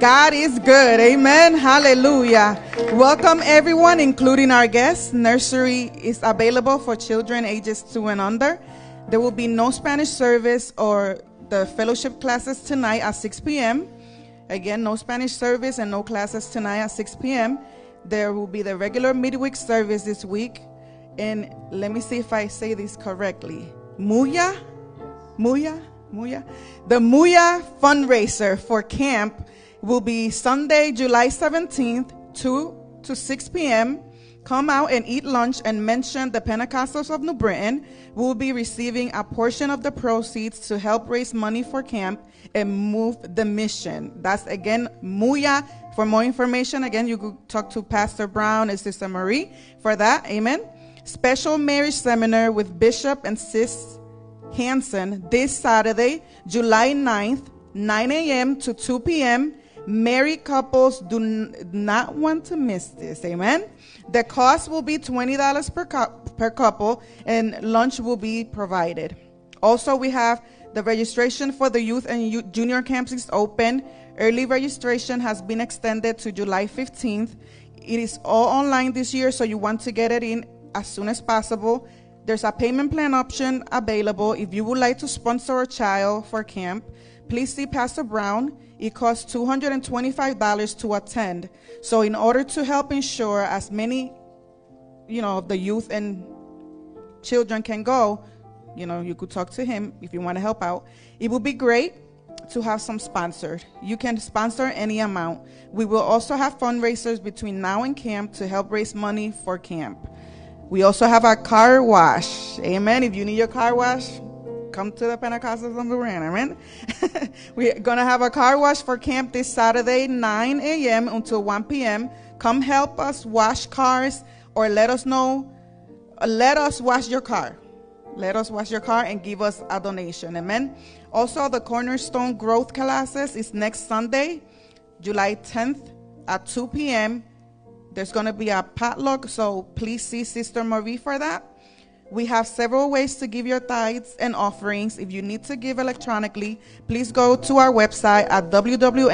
God is good. Amen. Hallelujah. Welcome everyone, including our guests. Nursery is available for children ages two and under. There will be no Spanish service or the fellowship classes tonight at 6 p.m. Again, no Spanish service and no classes tonight at 6 p.m. There will be the regular midweek service this week. And let me see if I say this correctly. Muya, Muya, Muya. The Muya fundraiser for camp will be Sunday, July 17th, 2 to 6 p.m. Come out and eat lunch and mention the Pentecostals of New Britain. We will be receiving a portion of the proceeds to help raise money for camp and move the mission. That's again Muya. For more information, again, you could talk to Pastor Brown and Sister Marie for that. Amen. Special marriage seminar with Bishop and Sis Hanson this Saturday, July 9th, 9 a.m. to 2 p.m. Married couples do n- not want to miss this. Amen. The cost will be $20 per, cou- per couple and lunch will be provided. Also, we have the registration for the youth and you- junior camps is open. Early registration has been extended to July 15th. It is all online this year, so you want to get it in as soon as possible. There's a payment plan option available if you would like to sponsor a child for camp. Please see Pastor Brown. It costs $225 to attend. So, in order to help ensure as many, you know, of the youth and children can go, you know, you could talk to him if you want to help out. It would be great to have some sponsored. You can sponsor any amount. We will also have fundraisers between now and camp to help raise money for camp. We also have our car wash. Amen. If you need your car wash, come to the Pentecostals of Luran. Amen. We're going to have a car wash for camp this Saturday, 9 a.m. until 1 p.m. Come help us wash cars or let us know. uh, Let us wash your car. Let us wash your car and give us a donation. Amen. Also, the Cornerstone Growth classes is next Sunday, July 10th at 2 p.m. There's going to be a potluck, so please see Sister Marie for that. We have several ways to give your tithes and offerings. If you need to give electronically, please go to our website at www.nbupc.org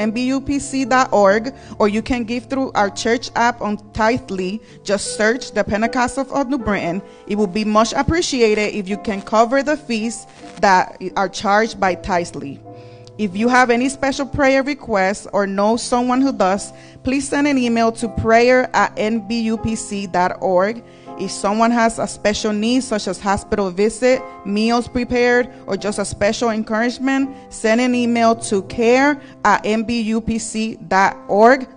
or you can give through our church app on Tithely. Just search the Pentecostals of New Britain. It will be much appreciated if you can cover the fees that are charged by Tithely. If you have any special prayer requests or know someone who does, please send an email to prayer at nbupc.org. If someone has a special need, such as hospital visit, meals prepared, or just a special encouragement, send an email to care at nbupc.org.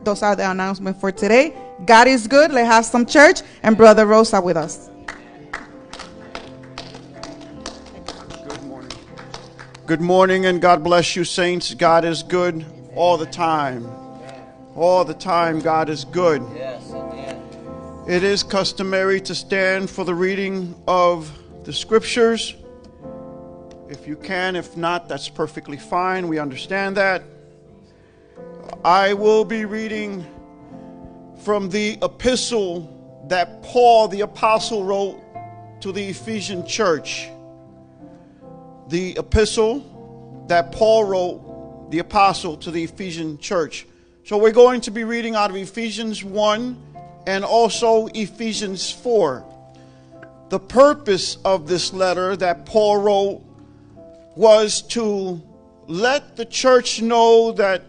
Those are the announcements for today. God is good. Let's have some church. And Brother Rosa with us. Good morning Good morning, and God bless you, saints. God is good all the time. All the time, God is good. It is customary to stand for the reading of the scriptures. If you can, if not, that's perfectly fine. We understand that. I will be reading from the epistle that Paul the Apostle wrote to the Ephesian church the epistle that Paul wrote, the apostle to the Ephesian church. So we're going to be reading out of Ephesians 1 and also Ephesians 4. The purpose of this letter that Paul wrote was to let the church know that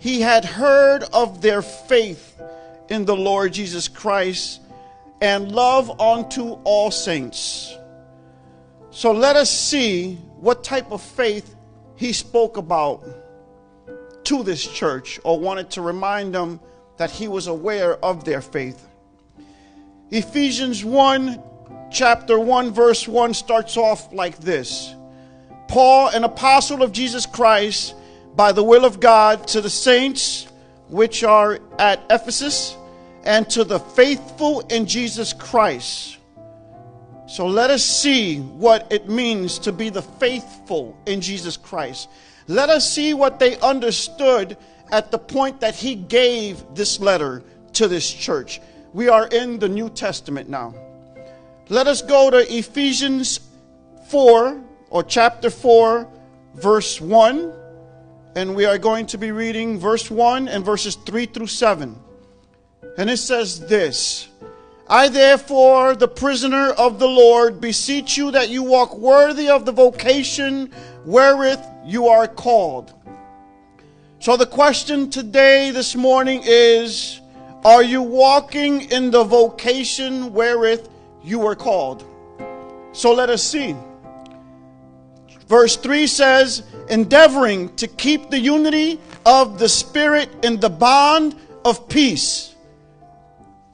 he had heard of their faith in the Lord Jesus Christ and love unto all saints. So let us see what type of faith he spoke about to this church or wanted to remind them that he was aware of their faith. Ephesians 1, chapter 1, verse 1 starts off like this Paul, an apostle of Jesus Christ, by the will of God, to the saints which are at Ephesus, and to the faithful in Jesus Christ. So let us see what it means to be the faithful in Jesus Christ. Let us see what they understood at the point that he gave this letter to this church. We are in the New Testament now. Let us go to Ephesians 4 or chapter 4, verse 1. And we are going to be reading verse 1 and verses 3 through 7. And it says this I, therefore, the prisoner of the Lord, beseech you that you walk worthy of the vocation wherewith you are called. So, the question today, this morning, is Are you walking in the vocation wherewith you were called? So, let us see. Verse 3 says, Endeavoring to keep the unity of the Spirit in the bond of peace.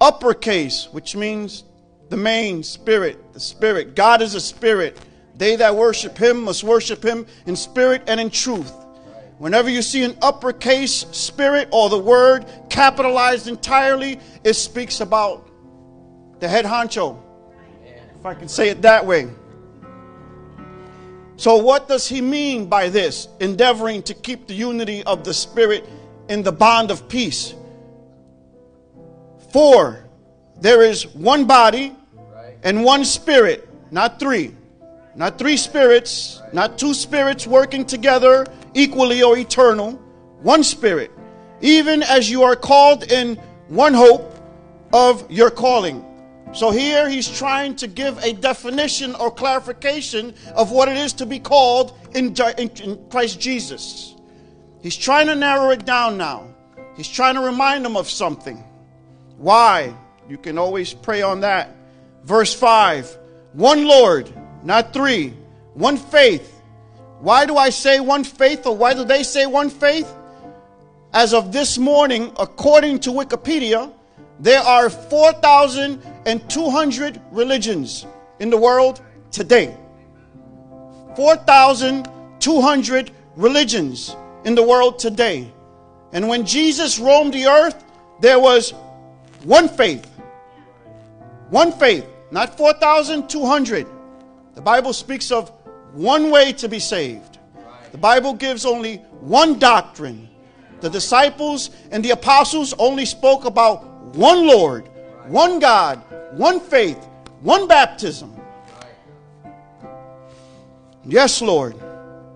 Uppercase, which means the main spirit, the spirit. God is a spirit. They that worship him must worship him in spirit and in truth. Whenever you see an uppercase spirit or the word capitalized entirely, it speaks about the head honcho. If I can say it that way. So, what does he mean by this? Endeavoring to keep the unity of the Spirit in the bond of peace. For there is one body and one Spirit, not three. Not three spirits, not two spirits working together equally or eternal. One Spirit. Even as you are called in one hope of your calling. So here he's trying to give a definition or clarification of what it is to be called in, in, Christ Jesus. He's trying to narrow it down now. He's trying to remind them of something. Why? You can always pray on that. Verse 5 One Lord, not three. One faith. Why do I say one faith or why do they say one faith? As of this morning, according to Wikipedia, there are 4,200 religions in the world today. 4,200 religions in the world today. And when Jesus roamed the earth, there was one faith. One faith, not 4,200. The Bible speaks of one way to be saved. The Bible gives only one doctrine. The disciples and the apostles only spoke about one Lord, one God, one faith, one baptism. Yes, Lord.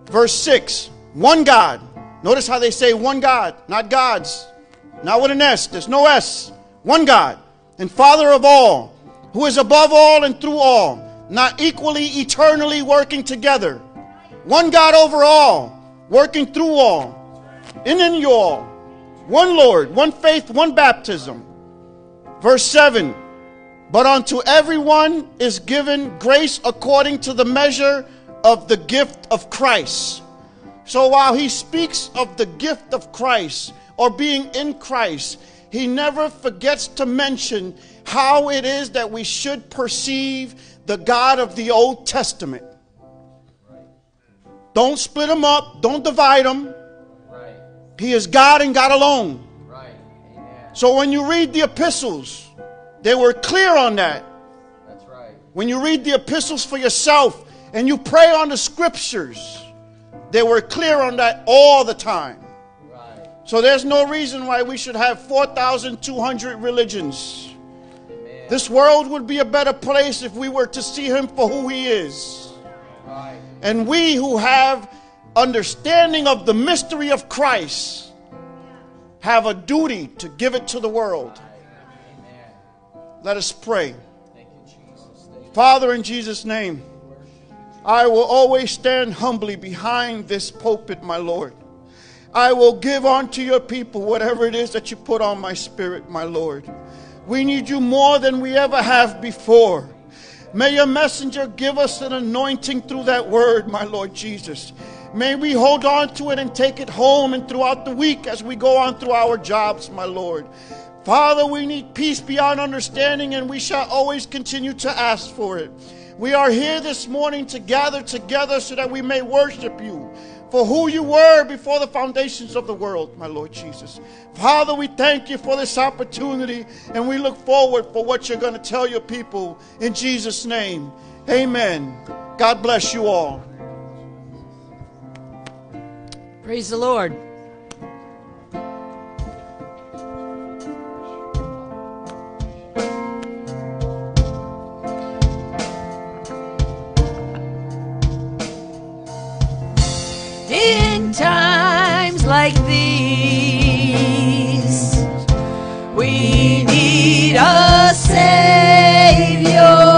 Verse 6 one God. Notice how they say one God, not gods. Not with an S. There's no S. One God. And Father of all, who is above all and through all, not equally, eternally working together. One God over all, working through all, in and you all. One Lord, one faith, one baptism Verse 7 But unto everyone is given grace according to the measure of the gift of Christ. So while he speaks of the gift of Christ or being in Christ, he never forgets to mention how it is that we should perceive the God of the Old Testament. Don't split him up, don't divide him. He is God and God alone. So when you read the epistles, they were clear on that. When you read the epistles for yourself and you pray on the scriptures, they were clear on that all the time. So there's no reason why we should have 4,200 religions. This world would be a better place if we were to see him for who he is. And we who have understanding of the mystery of Christ have a duty to give it to the world. Let us pray. Father, in Jesus' name, I will always stand humbly behind this pulpit, my Lord. I will give unto your people whatever it is that you put on my spirit, my Lord. We need you more than we ever have before. May your messenger give us an anointing through that word, my Lord Jesus. May we hold on to it and take it home and throughout the week as we go on through our jobs, my Lord. Father, we need peace beyond understanding, and we shall always continue to ask for it. We are here this morning to gather together so that we may worship you for who you were before the foundations of the world, my Lord Jesus. Father, we thank you for this opportunity, and we look forward for what you're going to tell your people in Jesus' name. Amen. God bless you all. Praise the Lord. In times like these, we need a Savior.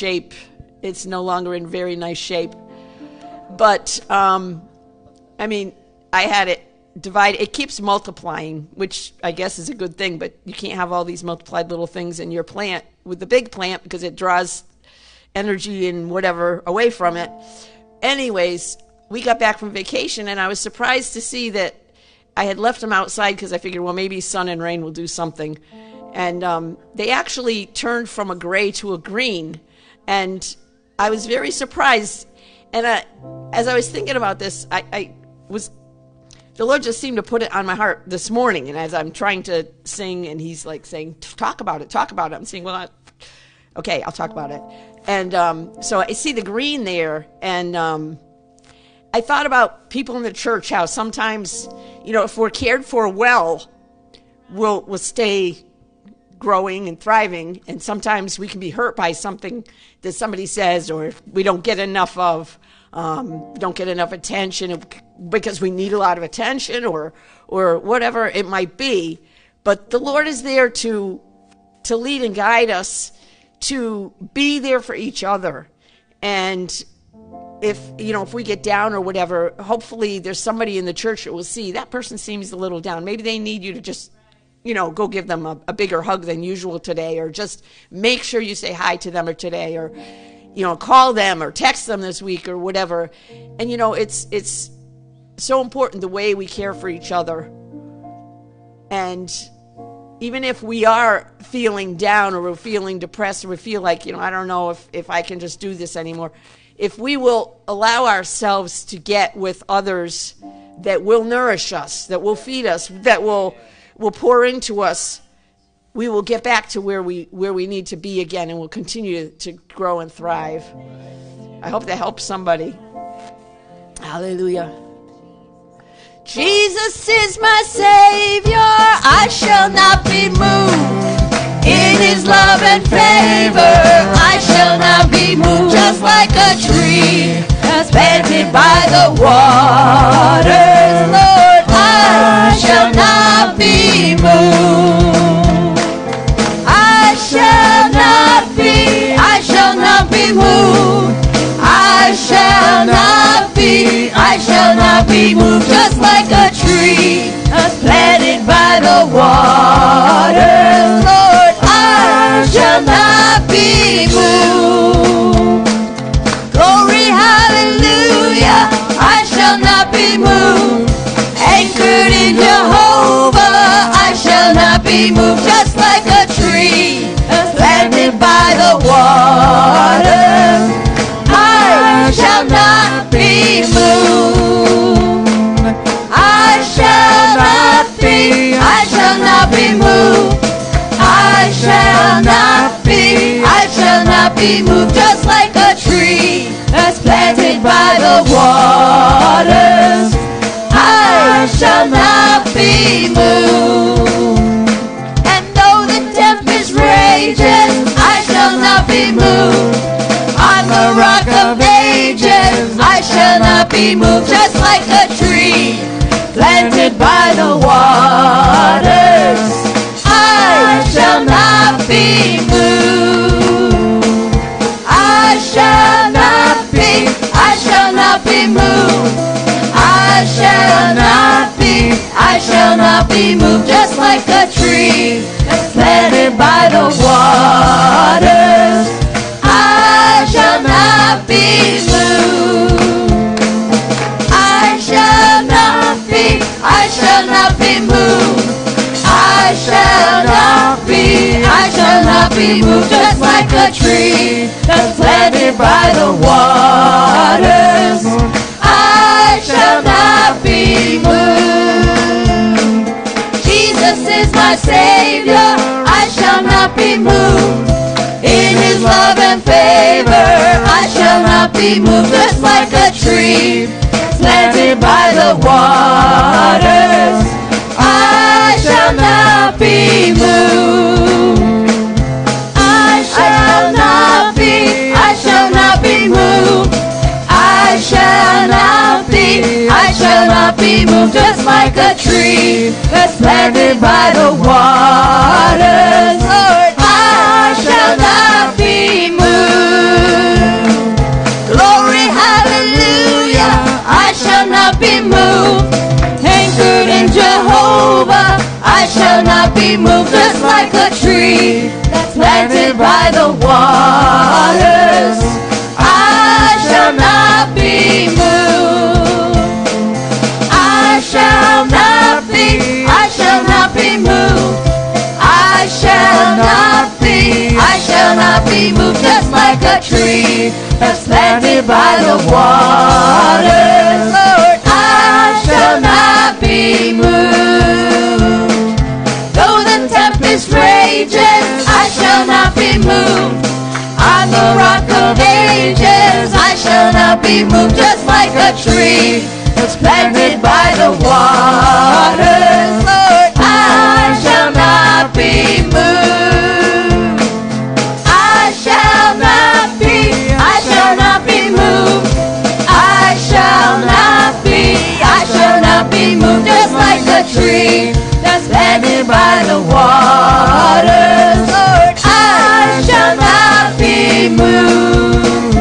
Shape. It's no longer in very nice shape, but um, I mean, I had it divided. It keeps multiplying, which I guess is a good thing. But you can't have all these multiplied little things in your plant with the big plant because it draws energy and whatever away from it. Anyways, we got back from vacation, and I was surprised to see that I had left them outside because I figured, well, maybe sun and rain will do something. And um, they actually turned from a gray to a green, and I was very surprised. And I, as I was thinking about this, I, I was the Lord just seemed to put it on my heart this morning. And as I'm trying to sing, and He's like saying, "Talk about it, talk about it." I'm saying, "Well, I, okay, I'll talk about it." And um, so I see the green there, and um, I thought about people in the church how sometimes, you know, if we're cared for well, we'll we'll stay growing and thriving, and sometimes we can be hurt by something that somebody says, or if we don't get enough of, um, don't get enough attention because we need a lot of attention, or or whatever it might be. But the Lord is there to to lead and guide us to be there for each other, and if you know if we get down or whatever hopefully there's somebody in the church that will see that person seems a little down maybe they need you to just you know go give them a, a bigger hug than usual today or just make sure you say hi to them or today or you know call them or text them this week or whatever. And you know it's it's so important the way we care for each other. And even if we are feeling down or we're feeling depressed or we feel like you know i don't know if, if i can just do this anymore. If we will allow ourselves to get with others that will nourish us, that will feed us, that will will pour into us, we will get back to where we where we need to be again and we'll continue to grow and thrive. I hope that helps somebody. Hallelujah. Jesus is my savior, I shall not be moved. In his love and favor, I shall not be moved. Just like a tree that's planted by the waters, Lord, I shall not be moved. I shall not be, I shall not be moved. I shall not be, I shall not be moved. Just like a tree planted by the waters, Lord, I shall not be moved. Glory, hallelujah, I shall not be moved. Anchored in Jehovah, I shall not be moved. Just like a tree planted by the waters, I shall not be moved. I shall not be, I shall not be moved. I shall not be, I shall not be moved. Just like a tree that's planted by the waters, shall not be moved. And though the tempest rages, I shall not be moved. On the rock of ages, I shall not be moved. Just like a tree planted by the waters, I shall not be moved. I shall not be, I shall not be moved. I shall not be, I shall not be moved. Just like a tree that's planted by the waters, I shall not be moved. I shall not be, I shall not be moved. I shall not be, I shall not be moved. Just like a tree that's planted by the waters, I shall not be moved. Jesus is my Savior, I shall not be moved. In His love and favor, I shall not be moved. Just like a tree planted by the waters, I shall not be moved. I shall I shall not be moved. Just like a tree that's planted by the waters, Lord, I shall not be moved. Glory, hallelujah, I shall not be moved. Anchored in Jehovah, I shall not be moved. Just like a tree that's planted by the waters, I shall not be moved. Just like a tree that's planted by the waters, Lord, I shall not be moved. Though the tempest rages, I shall not be moved. On the rock of ages, I shall not be moved. Just like a tree that's planted by the waters, Lord, I shall not be moved. By the waters, Lord, I shall not be moved.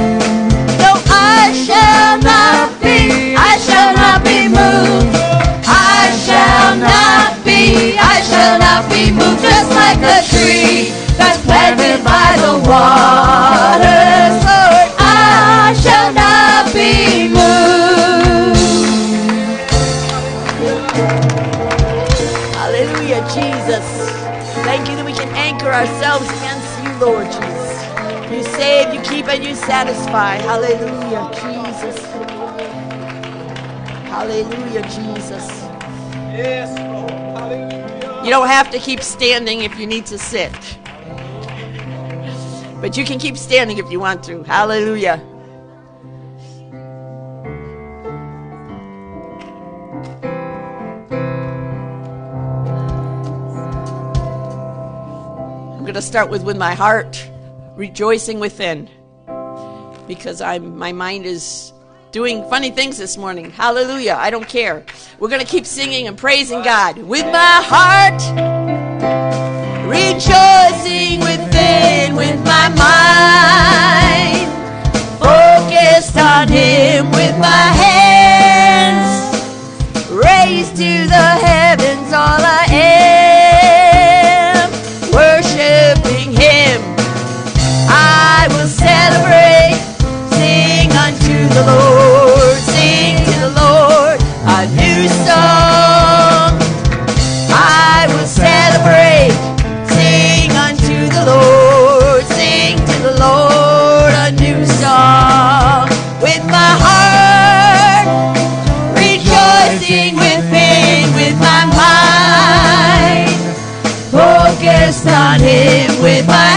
No, I shall not be, I shall not be moved. I shall not be, I shall not be moved. Just like a tree that's planted and you satisfy. Hallelujah, Jesus. Hallelujah, Jesus. Yes, Lord. Hallelujah. You don't have to keep standing if you need to sit. But you can keep standing if you want to. Hallelujah. I'm going to start with with my heart rejoicing within because I'm my mind is doing funny things this morning. Hallelujah. I don't care. We're going to keep singing and praising God with my heart rejoicing within with my mind focused on him with my hands raised to the on Him, with my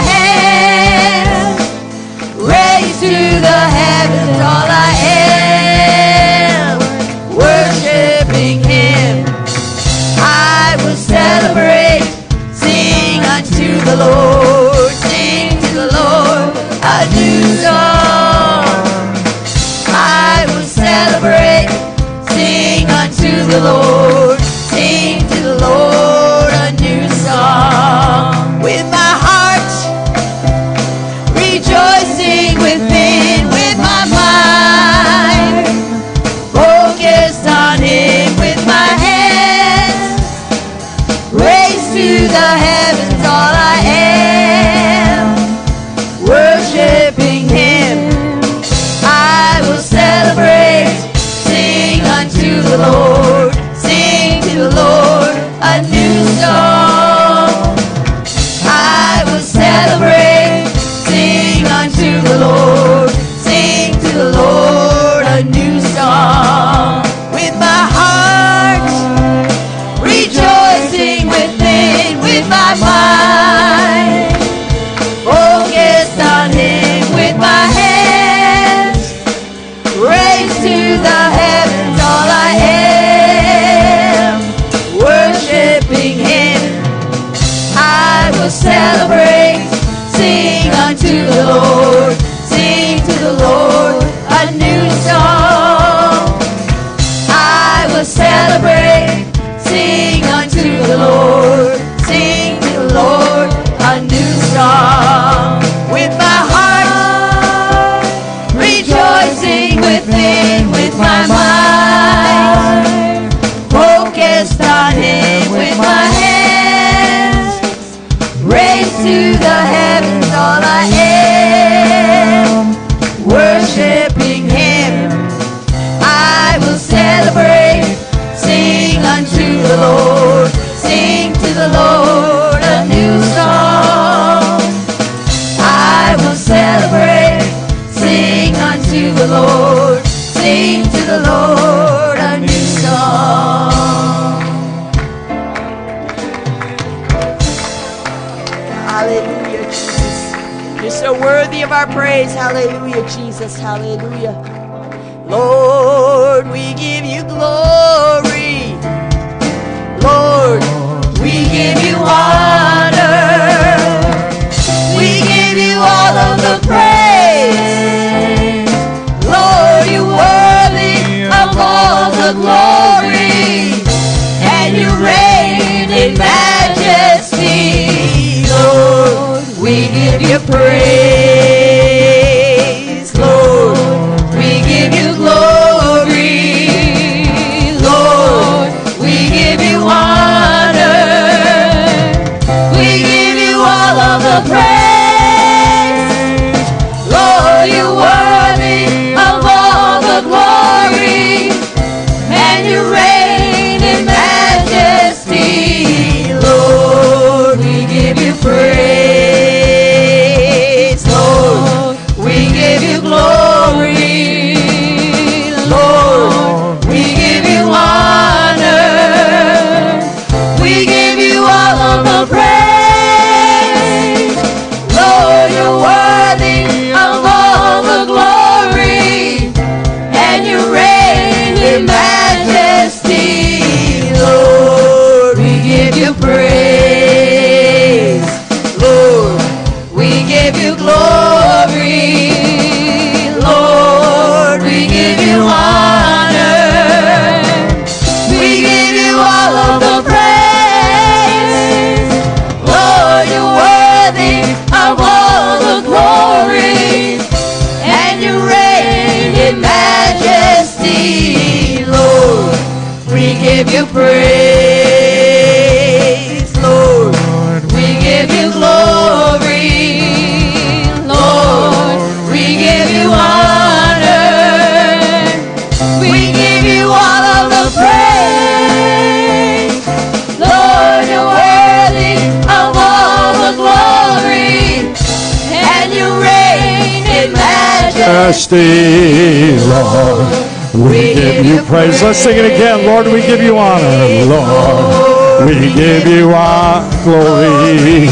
thee, Lord. We give you praise. Let's sing it again. Lord, we give you honor. Lord, we give you our glory.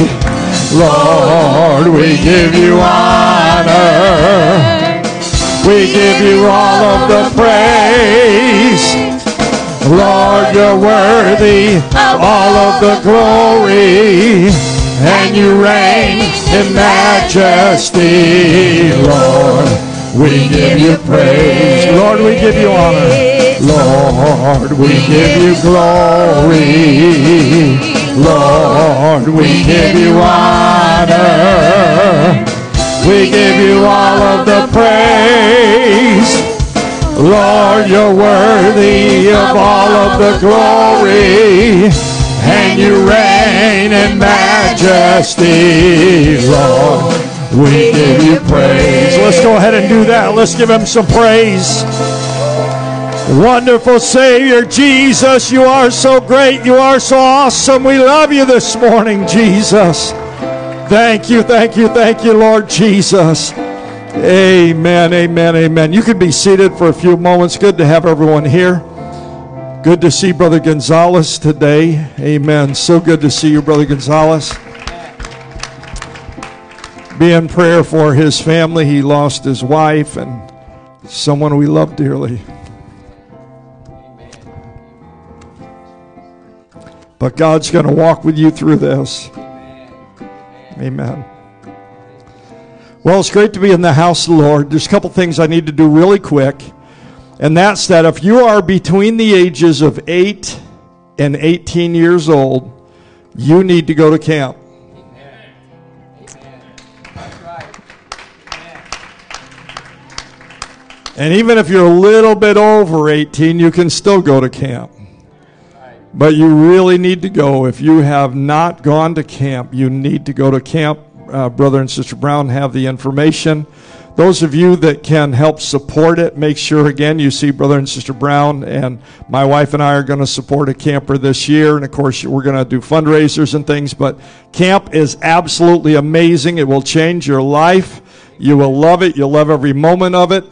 Lord, we give you honor. We give you all of the praise. Lord, you're worthy of all of the glory. And you reign in majesty, Lord we give you praise. Lord, we give you honor. Lord, we give you glory. Lord, we give you honor. We give you all of the praise. Lord, you're worthy of all of the glory. And you reign in majesty, Lord. We give you praise. Let's go ahead and do that. Let's give him some praise. Wonderful Savior, Jesus, you are so great. You are so awesome. We love you this morning, Jesus. Thank you, thank you, thank you, Lord Jesus. Amen, amen, amen. You can be seated for a few moments. Good to have everyone here. Good to see Brother Gonzalez today. Amen. So good to see you, Brother Gonzalez. Be in prayer for his family. He lost his wife and someone we love dearly. But God's going to walk with you through this. Amen. Well, it's great to be in the house of the Lord. There's a couple things I need to do really quick. And that's that if you are between the ages of 8 and 18 years old, you need to go to camp. And even if you're a little bit over 18, you can still go to camp. But you really need to go. If you have not gone to camp, you need to go to camp. Uh, Brother and Sister Brown have the information. Those of you that can help support it, make sure again you see Brother and Sister Brown. And my wife and I are going to support a camper this year. And of course, we're going to do fundraisers and things. But camp is absolutely amazing. It will change your life. You will love it. You'll love every moment of it.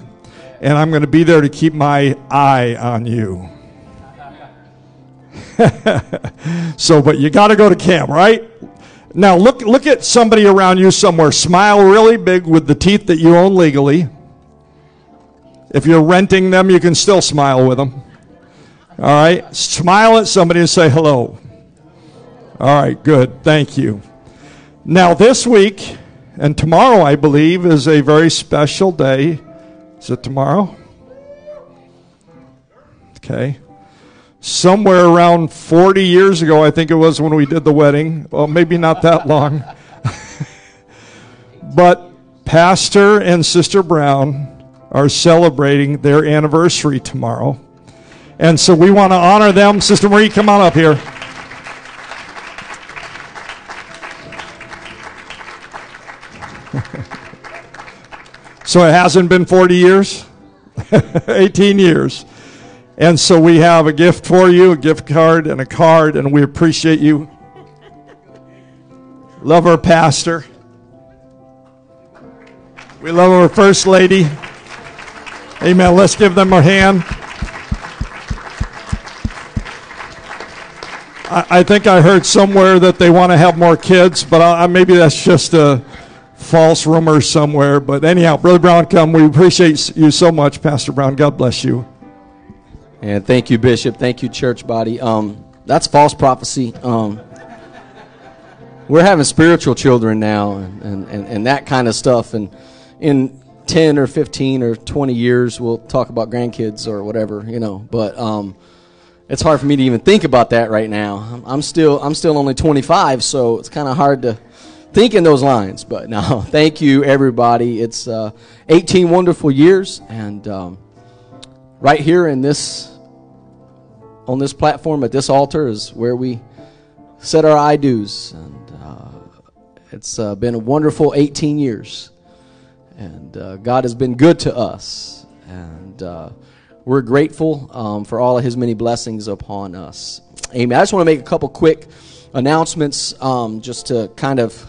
And I'm going to be there to keep my eye on you. so, but you got to go to camp, right? Now look look at somebody around you somewhere. Smile really big with the teeth that you own legally. If you're renting them, you can still smile with them. All right? Smile at somebody and say hello. All right, good. Thank you. Now this week and tomorrow I believe is a very special day. Is it tomorrow? Okay somewhere around 40 years ago, I think it was when we did the wedding. Well, maybe not that long. but Pastor and Sister Brown are celebrating their anniversary tomorrow. And so we want to honor them. Sister Marie, come on up here. So it hasn't been 40 years? 18 years. And so we have a gift for you, a gift card and a card, and we appreciate you. Love our pastor. We love our first lady. Amen. Let's give them a hand. I, I think I heard somewhere that they want to have more kids, but I, maybe that's just a false rumor somewhere. But anyhow, Brother Brown, come. We appreciate you so much, Pastor Brown. God bless you. And thank you, Bishop. Thank you, church body. Um, that's false prophecy. Um, we're having spiritual children now and, and, and, and, that kind of stuff. And in 10 or 15 or 20 years, we'll talk about grandkids or whatever, you know. But um, it's hard for me to even think about that right now. I'm still, I'm still only 25, so it's kind of hard to think in those lines. But no, thank you, everybody. It's uh, 18 wonderful years. And um, right here in this on this platform at this altar is where we set our I do's. And uh, it's uh, been a wonderful 18 years. And uh, God has been good to us. And uh, we're grateful um, for all of His many blessings upon us. Amen. I just want to make a couple quick announcements um, just to kind of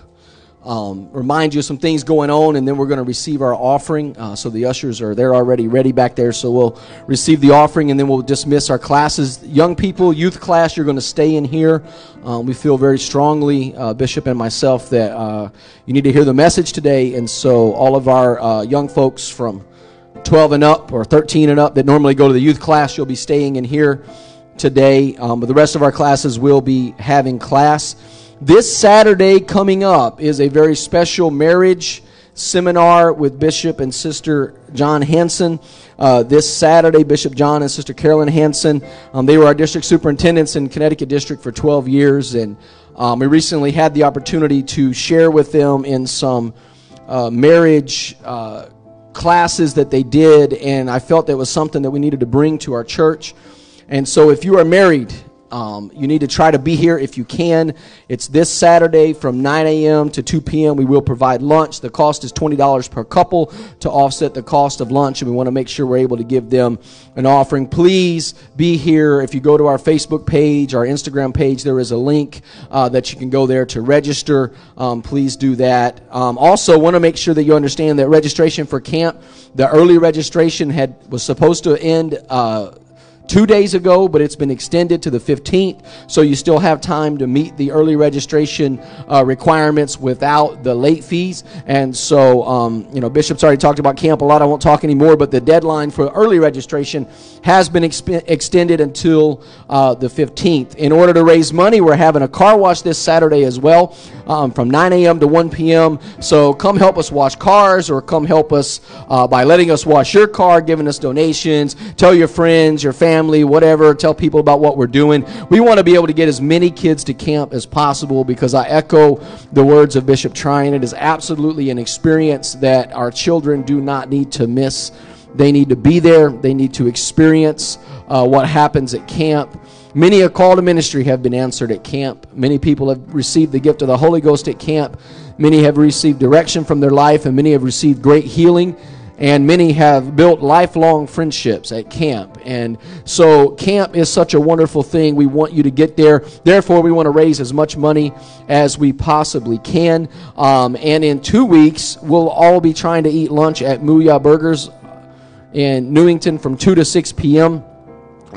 um, remind you of some things going on, and then we're going to receive our offering. Uh, so the ushers are there already, ready back there. So we'll receive the offering, and then we'll dismiss our classes. Young people, youth class, you're going to stay in here. Um, we feel very strongly, uh, Bishop and myself, that uh, you need to hear the message today, and so all of our uh, young folks from 12 and up or 13 and up that normally go to the youth class, you'll be staying in here today. Um, but the rest of our classes will be having class. This Saturday coming up is a very special marriage seminar with Bishop and Sister John Hanson. Uh, this Saturday, Bishop John and Sister Carolyn Hanson, um, they were our district superintendents in Connecticut District for 12 years, and um, we recently had the opportunity to share with them in some uh, marriage uh, classes that they did, and I felt that was something that we needed to bring to our church. And so, if you are married um, you need to try to be here if you can. It's this Saturday from 9 a.m. to 2 p.m. We will provide lunch. The cost is $20 per couple to offset the cost of lunch, and we want to make sure we're able to give them an offering. Please be here. If you go to our Facebook page, our Instagram page, there is a link uh, that you can go there to register. Um, please do that. Um, also, want to make sure that you understand that registration for camp, the early registration had was supposed to end. Uh, two days ago, but it's been extended to the 15th. So you still have time to meet the early registration uh, requirements without the late fees. And so, um, you know, Bishop's already talked about camp a lot. I won't talk anymore, but the deadline for early registration has been exp- extended until uh, the 15th. In order to raise money, we're having a car wash this Saturday as well um, from 9 a.m. to 1 p.m. So come help us wash cars or come help us uh, by letting us wash your car, giving us donations. Tell your friends, your family whatever, tell people about what we're doing. We want to be able to get as many kids to camp as possible because I echo the words of Bishop Tryon. It is absolutely an experience that our children do not need to miss. They need to be there, they need to experience uh, what happens at camp. Many a call to ministry have been answered at camp. Many people have received the gift of the Holy Ghost at camp. Many have received direction from their life, and many have received great healing and many have built lifelong friendships at camp. And so, camp is such a wonderful thing. We want you to get there. Therefore, we want to raise as much money as we possibly can. Um, and in two weeks, we'll all be trying to eat lunch at Mooyah Burgers in Newington from 2 to 6 p.m.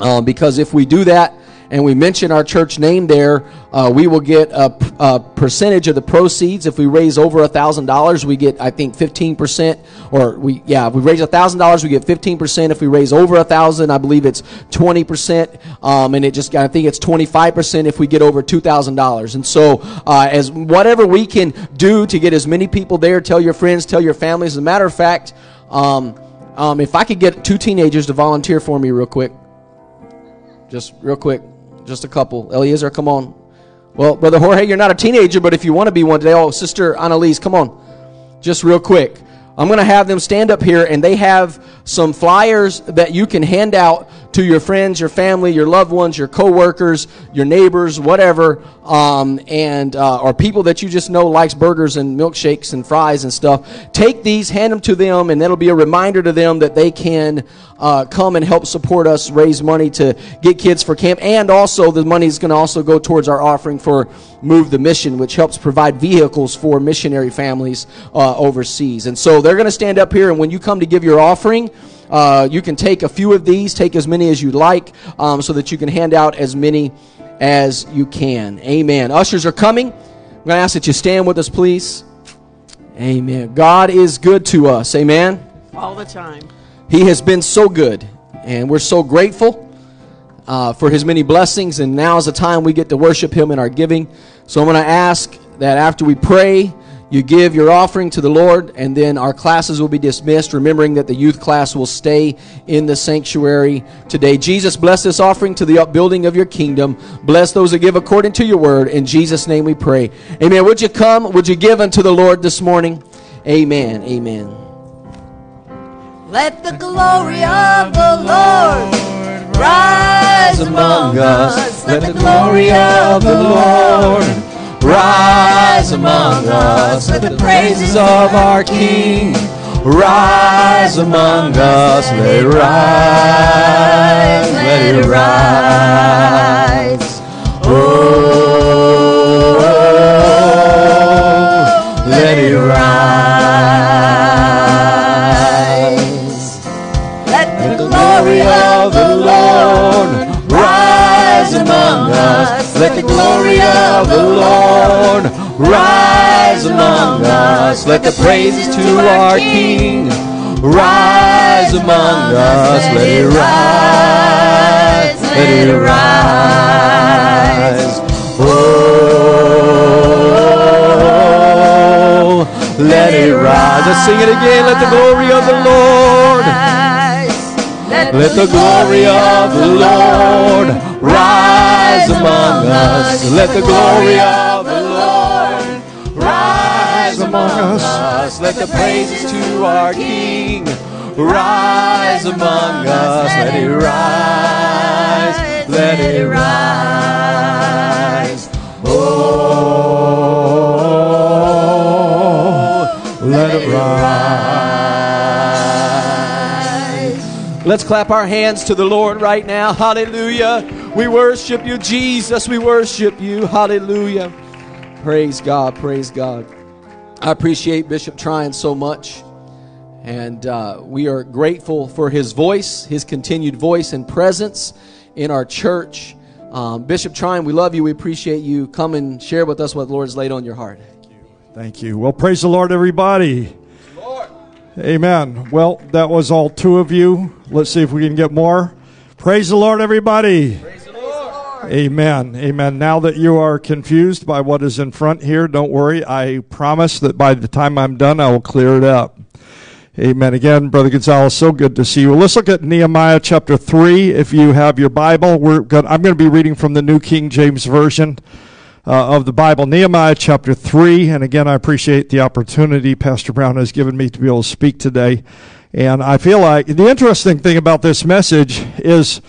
Um, because if we do that, and we mention our church name there, uh, we will get a, a, percentage of the proceeds. If we raise over a thousand dollars, we get I think fifteen percent. Or we yeah, if we raise a thousand dollars, we get fifteen percent. If we raise over a thousand, I believe it's twenty percent. Um, and it just I think it's twenty five percent if we get over two thousand dollars. And so uh, as whatever we can do to get as many people there, tell your friends, tell your families. As a matter of fact. Um, um, if I could get two teenagers to volunteer for me real quick, just real quick. Just a couple. Eliezer, come on. Well, Brother Jorge, you're not a teenager, but if you want to be one today, oh, Sister Annalise, come on. Just real quick. I'm going to have them stand up here and they have some flyers that you can hand out to your friends, your family, your loved ones, your coworkers, your neighbors, whatever, um, and uh, or people that you just know likes burgers and milkshakes and fries and stuff. Take these, hand them to them, and that'll be a reminder to them that they can uh, come and help support us raise money to get kids for camp, and also the money is going to also go towards our offering for Move the Mission, which helps provide vehicles for missionary families uh, overseas. And so they're going to stand up here, and when you come to give your offering. Uh, you can take a few of these, take as many as you like, um, so that you can hand out as many as you can. Amen. Ushers are coming. I'm going to ask that you stand with us, please. Amen. God is good to us. Amen. All the time. He has been so good, and we're so grateful uh, for His many blessings. And now is the time we get to worship Him in our giving. So I'm going to ask that after we pray, you give your offering to the Lord, and then our classes will be dismissed, remembering that the youth class will stay in the sanctuary today. Jesus, bless this offering to the upbuilding of your kingdom. Bless those that give according to your word. In Jesus' name we pray. Amen. Would you come? Would you give unto the Lord this morning? Amen. Amen. Let the glory of the Lord rise among us. Let the glory of the Lord rise among us. Let the praises of our King rise among us. Let it rise, let it rise. Oh, Let the glory of the Lord rise among us. Let the praises to our King rise among us. Let it rise. Let it rise. Oh, let it rise. Let's Sing it again. Let the glory of the Lord. Rise. Let the glory of the Lord rise among us. Let the glory of the Lord rise among us. Let the praises to our King rise among us. Let it rise. Let it rise. Oh, let it rise. Let's clap our hands to the Lord right now. Hallelujah. We worship you, Jesus. We worship you. Hallelujah. Praise God. Praise God. I appreciate Bishop Tryon so much. And uh, we are grateful for his voice, his continued voice and presence in our church. Um, Bishop Tryon, we love you. We appreciate you. Come and share with us what the Lord has laid on your heart. Thank you. Thank you. Well, praise the Lord, everybody. Amen. Well, that was all two of you. Let's see if we can get more. Praise the Lord, everybody. Amen. Amen. Now that you are confused by what is in front here, don't worry. I promise that by the time I'm done, I will clear it up. Amen. Again, Brother Gonzalez, so good to see you. Let's look at Nehemiah chapter 3. If you have your Bible, we're going I'm going to be reading from the New King James Version uh, of the Bible. Nehemiah chapter 3. And again, I appreciate the opportunity Pastor Brown has given me to be able to speak today. And I feel like the interesting thing about this message is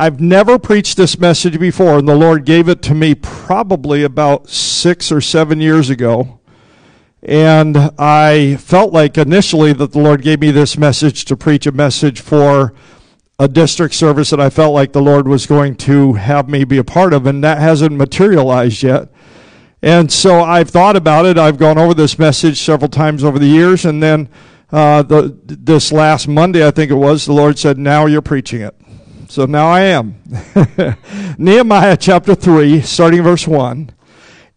I've never preached this message before, and the Lord gave it to me probably about six or seven years ago. And I felt like initially that the Lord gave me this message to preach a message for a district service that I felt like the Lord was going to have me be a part of, and that hasn't materialized yet. And so I've thought about it. I've gone over this message several times over the years, and then uh, the, this last Monday, I think it was, the Lord said, "Now you're preaching it." So now I am. Nehemiah chapter three, starting verse one.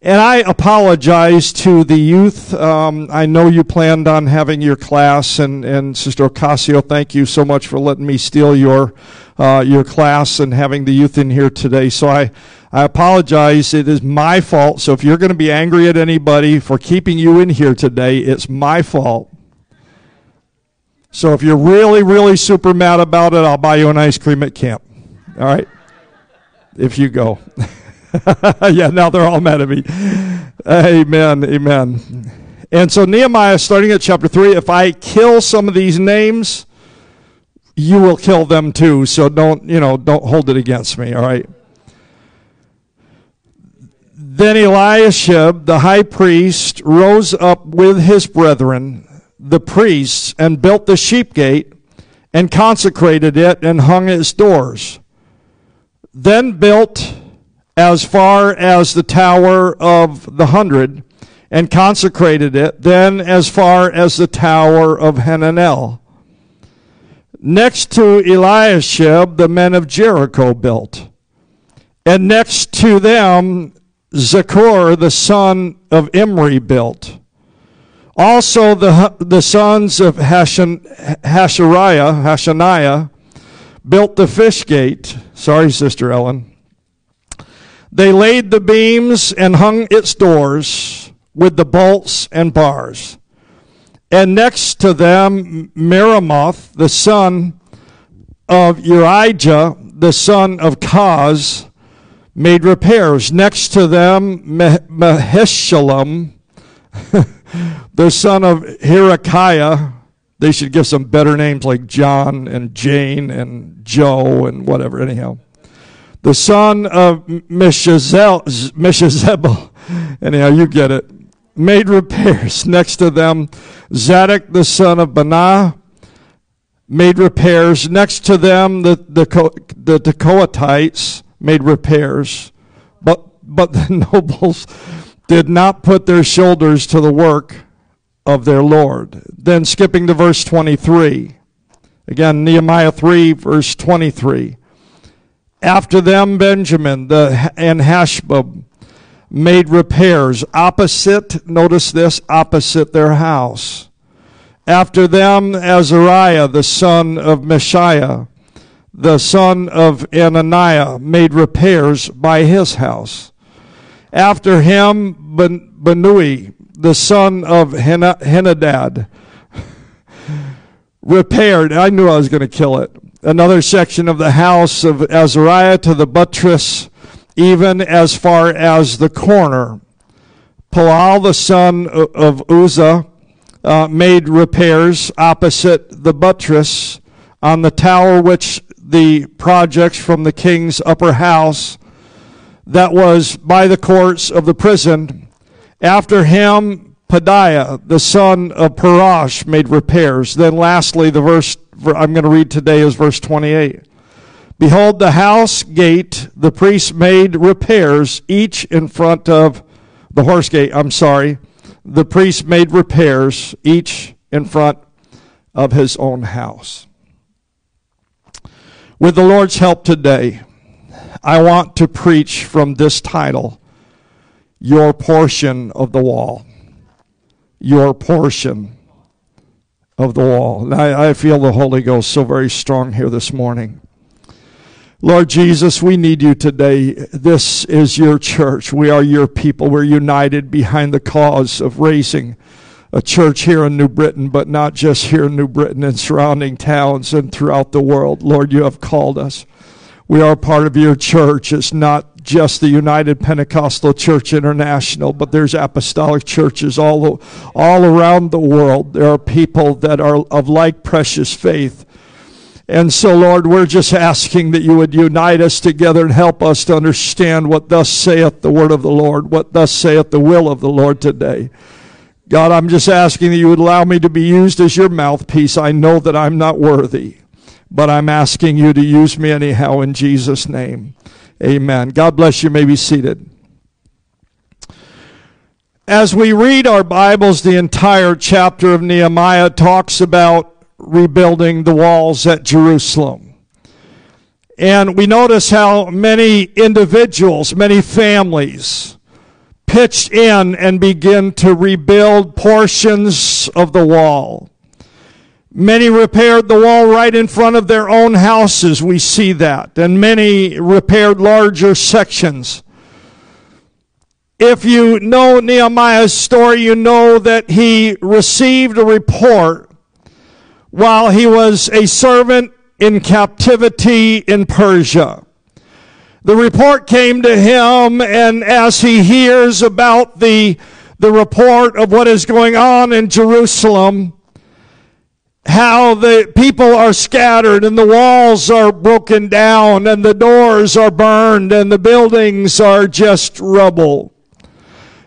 And I apologize to the youth. Um, I know you planned on having your class, and, and Sister Ocasio, thank you so much for letting me steal your uh, your class and having the youth in here today. So I, I apologize. It is my fault. So if you're going to be angry at anybody for keeping you in here today, it's my fault. So if you're really, really super mad about it, I'll buy you an ice cream at camp. All right? If you go. yeah, now they're all mad at me. Amen. Amen. And so Nehemiah, starting at chapter 3, if I kill some of these names, you will kill them too. So don't, you know, don't hold it against me, all right? Then Eliashib, the high priest, rose up with his brethren, the priests, and built the sheep gate, and consecrated it, and hung its doors. Then built as far as the Tower of the Hundred and consecrated it, then as far as the Tower of Hananel. Next to Eliashib, the men of Jericho built. And next to them, Zaccur, the son of Imri, built. Also, the, the sons of Hashan, Hashariah, Hashaniah built the fish gate. Sorry, Sister Ellen. They laid the beams and hung its doors with the bolts and bars. And next to them, Meremoth, the son of Urijah, the son of Koz, made repairs. Next to them, Meheshalam, the son of Hirakiah. They should give some better names like John and Jane and Joe and whatever, anyhow the son of Meshezabel, anyhow, you get it, made repairs. Next to them, Zadok, the son of Banah, made repairs. Next to them, the, the, the Tekoatites made repairs. But, but the nobles did not put their shoulders to the work of their Lord. Then skipping to verse 23. Again, Nehemiah 3, verse 23. After them, Benjamin the, and Hashbub made repairs opposite, notice this, opposite their house. After them, Azariah, the son of Meshiah, the son of Ananiah, made repairs by his house. After him, ben- Benui, the son of Henadad, repaired. I knew I was going to kill it. Another section of the house of Azariah to the buttress, even as far as the corner. Palal, the son of Uzzah, uh, made repairs opposite the buttress on the tower which the projects from the king's upper house that was by the courts of the prison. After him, Pedaiah, the son of Parash, made repairs. Then lastly, the verse I'm going to read today is verse 28. Behold, the house gate, the priest made repairs, each in front of the horse gate. I'm sorry. The priest made repairs, each in front of his own house. With the Lord's help today, I want to preach from this title Your Portion of the Wall. Your Portion of the Wall. I, I feel the Holy Ghost so very strong here this morning. Lord Jesus, we need you today. This is your church. We are your people. We're united behind the cause of raising a church here in New Britain, but not just here in New Britain and surrounding towns and throughout the world. Lord, you have called us. We are part of your church. It's not just the United Pentecostal Church International, but there's apostolic churches all, all around the world. There are people that are of like precious faith. And so, Lord, we're just asking that you would unite us together and help us to understand what thus saith the word of the Lord, what thus saith the will of the Lord today. God, I'm just asking that you would allow me to be used as your mouthpiece. I know that I'm not worthy, but I'm asking you to use me anyhow in Jesus' name. Amen. God bless you. you may be seated. As we read our Bibles, the entire chapter of Nehemiah talks about rebuilding the walls at Jerusalem. And we notice how many individuals, many families, pitched in and begin to rebuild portions of the wall. Many repaired the wall right in front of their own houses. We see that. And many repaired larger sections. If you know Nehemiah's story, you know that he received a report while he was a servant in captivity in Persia. The report came to him, and as he hears about the, the report of what is going on in Jerusalem, how the people are scattered and the walls are broken down and the doors are burned and the buildings are just rubble.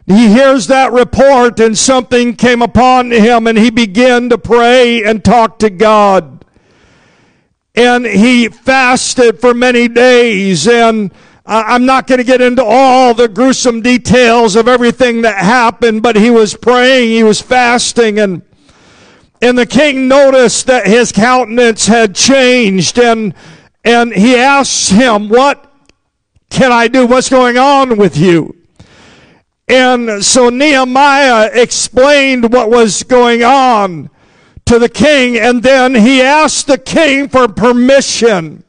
He hears that report and something came upon him and he began to pray and talk to God and he fasted for many days and I'm not going to get into all the gruesome details of everything that happened, but he was praying, he was fasting, and and the king noticed that his countenance had changed, and and he asked him, "What can I do? What's going on with you?" And so Nehemiah explained what was going on to the king, and then he asked the king for permission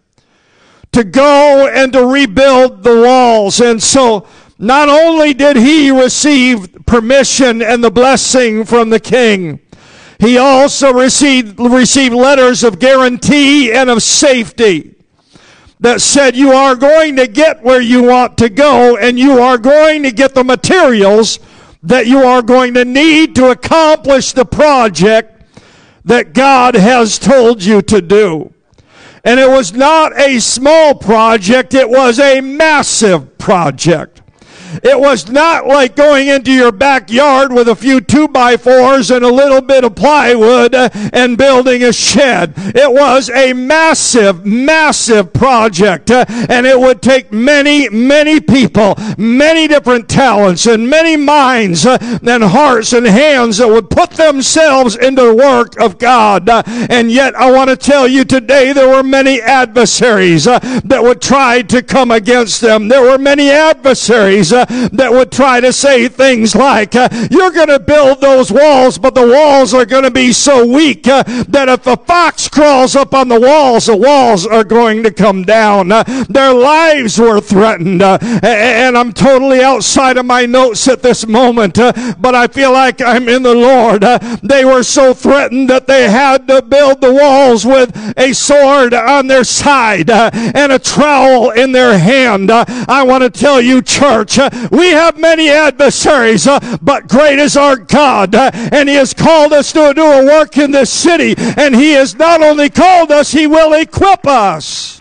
to go and to rebuild the walls. And so not only did he receive permission and the blessing from the king, he also received, received letters of guarantee and of safety that said you are going to get where you want to go and you are going to get the materials that you are going to need to accomplish the project that God has told you to do. And it was not a small project, it was a massive project. It was not like going into your backyard with a few two by fours and a little bit of plywood and building a shed. It was a massive, massive project. Uh, and it would take many, many people, many different talents and many minds uh, and hearts and hands that would put themselves into the work of God. Uh, and yet I want to tell you today there were many adversaries that would try to come against them. There were many adversaries that would try to say things like, uh, You're going to build those walls, but the walls are going to be so weak uh, that if a fox crawls up on the walls, the walls are going to come down. Uh, their lives were threatened. Uh, and I'm totally outside of my notes at this moment, uh, but I feel like I'm in the Lord. Uh, they were so threatened that they had to build the walls with a sword on their side uh, and a trowel in their hand. Uh, I want to tell you, church, uh, we have many adversaries, uh, but great is our God, uh, and He has called us to do a work in this city, and He has not only called us, He will equip us.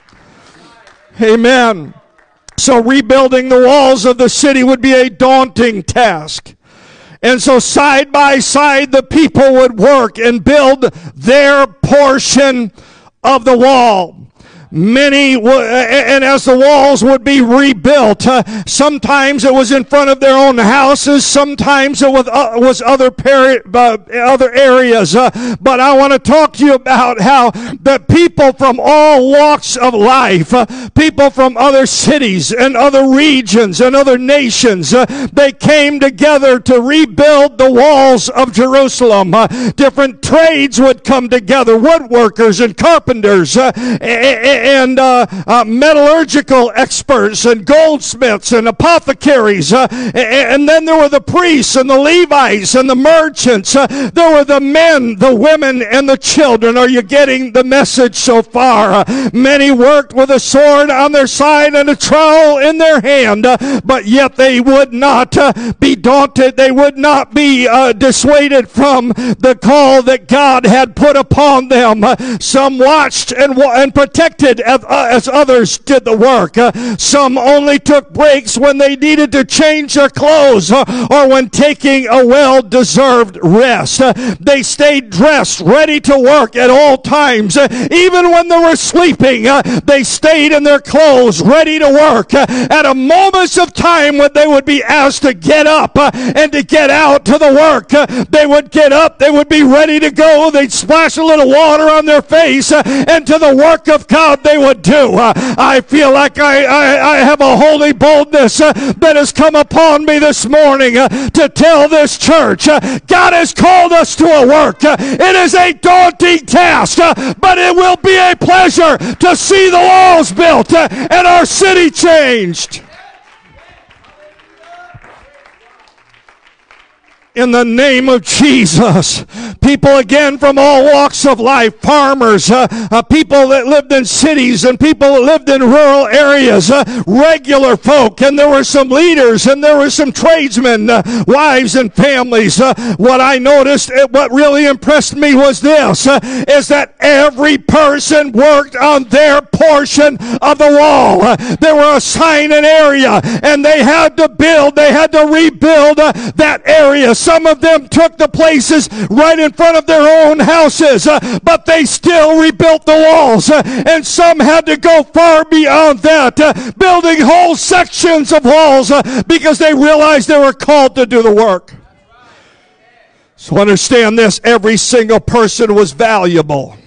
Amen. So rebuilding the walls of the city would be a daunting task. And so side by side, the people would work and build their portion of the wall. Many, and as the walls would be rebuilt, uh, sometimes it was in front of their own houses, sometimes it was, uh, was other, peri- uh, other areas. Uh, but I want to talk to you about how the people from all walks of life, uh, people from other cities and other regions and other nations, uh, they came together to rebuild the walls of Jerusalem. Different trades would come together, woodworkers and carpenters, and uh, uh, metallurgical experts and goldsmiths and apothecaries. Uh, and then there were the priests and the Levites and the merchants. Uh, there were the men, the women, and the children. Are you getting the message so far? Uh, many worked with a sword on their side and a trowel in their hand, uh, but yet they would not be daunted. They would not be dissuaded from the call that God had put upon them. Some watched and, and protected as, uh, as others did the work. Uh, some only took breaks when they needed to change their clothes uh, or when taking a well deserved rest. Uh, they stayed dressed, ready to work at all times. Uh, even when they were sleeping, uh, they stayed in their clothes, ready to work. At a moments of time when they would be asked to get up and to get out to the work, they would get up, they would be ready to go. They'd splash a little water on their face, and to the work of God they would do. Uh, I feel like I, I, I have a holy boldness uh, that has come upon me this morning uh, to tell this church God has called us to a work. It is a daunting task, but it will be a pleasure to see the walls built and our city changed. In the name of Jesus. People again from all walks of life, farmers, uh, uh, people that lived in cities and people that lived in rural areas, uh, regular folk, and there were some leaders and there were some tradesmen, uh, wives and families. Uh, what I noticed, uh, what really impressed me was this, is that every person worked on their portion of the wall. They were assigned an area and they had to build, they had to rebuild that area. Some of them took the places right in front of their own houses, uh, but they still rebuilt the walls. Uh, and some had to go far beyond that, uh, building whole sections of walls because they realized they were called to do the work. So understand this every single person was valuable.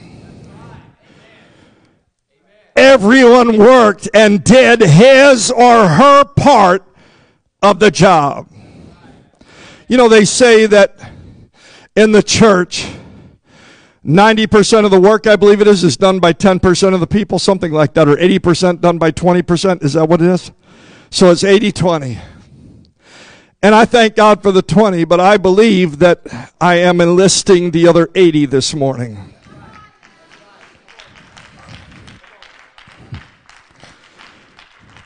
Everyone worked and did his or her part of the job. You know, they say that in the church, 90% of the work, I believe it is, is done by 10% of the people, something like that, or 80% done by 20%. Is that what it is? So it's 80 20. And I thank God for the 20, but I believe that I am enlisting the other 80 this morning.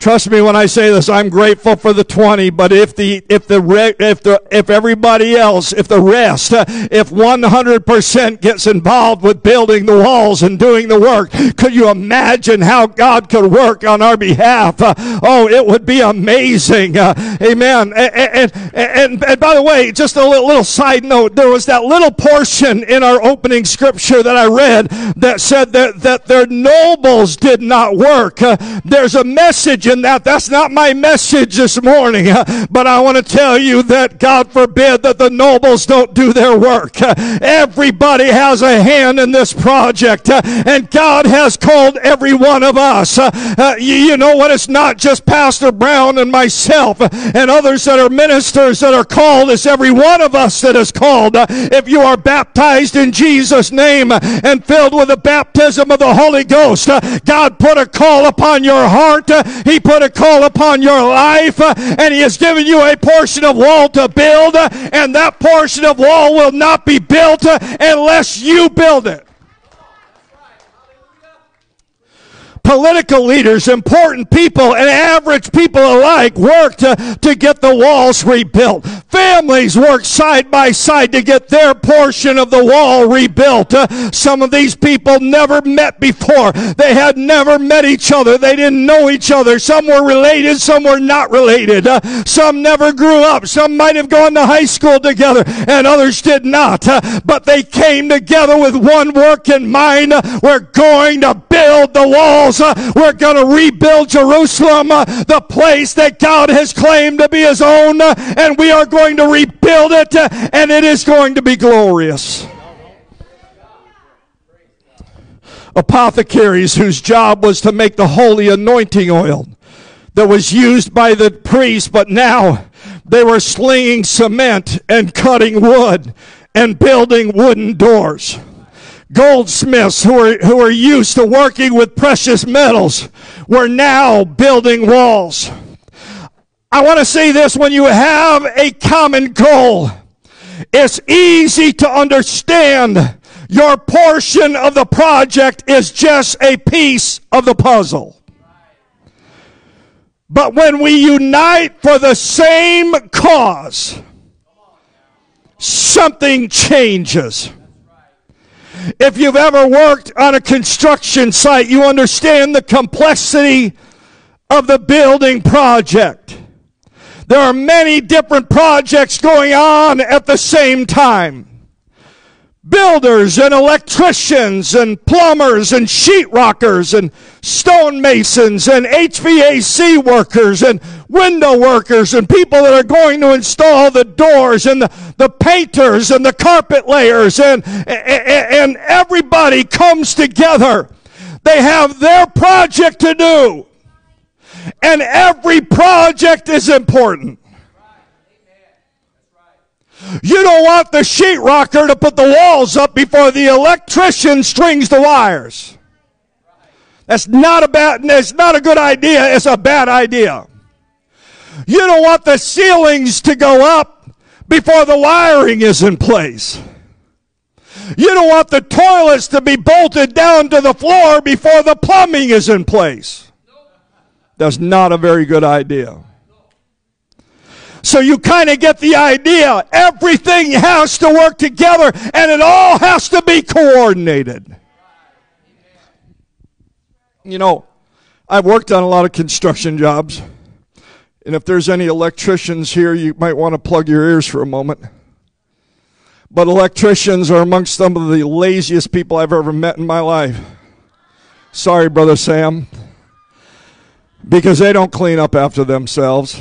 Trust me when I say this. I'm grateful for the 20, but if the if the if the if everybody else, if the rest, uh, if 100% gets involved with building the walls and doing the work, could you imagine how God could work on our behalf? Uh, oh, it would be amazing. Uh, amen. And and, and and by the way, just a little, side note, there was that little portion in our opening scripture that I read that said that that their nobles did not work. There's a message in that. That's not my message this morning. uh, But I want to tell you that God forbid that the nobles don't do their work. Uh, Everybody has a hand in this project, uh, and God has called every one of us. Uh, uh, you know what? It's not just Pastor Brown and myself uh, and others that are ministers that are called. It's every one of us that is called. If you are baptized in Jesus' name and filled with the baptism of the Holy Ghost, God put a call upon your heart. He put a call upon your life, uh, and He has given you a portion of wall to build, uh, and that portion of wall will not be built uh, unless you build it. Political leaders, important people, and average people alike worked to, to get the walls rebuilt. Families worked side by side to get their portion of the wall rebuilt. Uh, some of these people never met before. They had never met each other. They didn't know each other. Some were related, some were not related. Uh, some never grew up. Some might have gone to high school together, and others did not. Uh, but they came together with one work in mind. Uh, we're going to build the walls. We're going to rebuild Jerusalem, uh, the place that God has claimed to be his own, uh, and we are going to rebuild it, uh, and it is going to be glorious. Apothecaries whose job was to make the holy anointing oil that was used by the priest, but now they were slinging cement and cutting wood and building wooden doors goldsmiths who are, who are used to working with precious metals were now building walls. I want to say this when you have a common goal, it's easy to understand your portion of the project is just a piece of the puzzle. But when we unite for the same cause, something changes. If you've ever worked on a construction site, you understand the complexity of the building project. There are many different projects going on at the same time. Builders and electricians and plumbers and sheetrockers and stonemasons and HVAC workers and window workers and people that are going to install the doors and the, the painters and the carpet layers and, and, and everybody comes together. They have their project to do. And every project is important. You don't want the sheetrocker to put the walls up before the electrician strings the wires. That's not a bad, it's not a good idea. It's a bad idea. You don't want the ceilings to go up before the wiring is in place. You don't want the toilets to be bolted down to the floor before the plumbing is in place. That's not a very good idea. So you kind of get the idea. Everything has to work together and it all has to be coordinated. You know, I've worked on a lot of construction jobs. And if there's any electricians here, you might want to plug your ears for a moment. But electricians are amongst some of the laziest people I've ever met in my life. Sorry, Brother Sam. Because they don't clean up after themselves.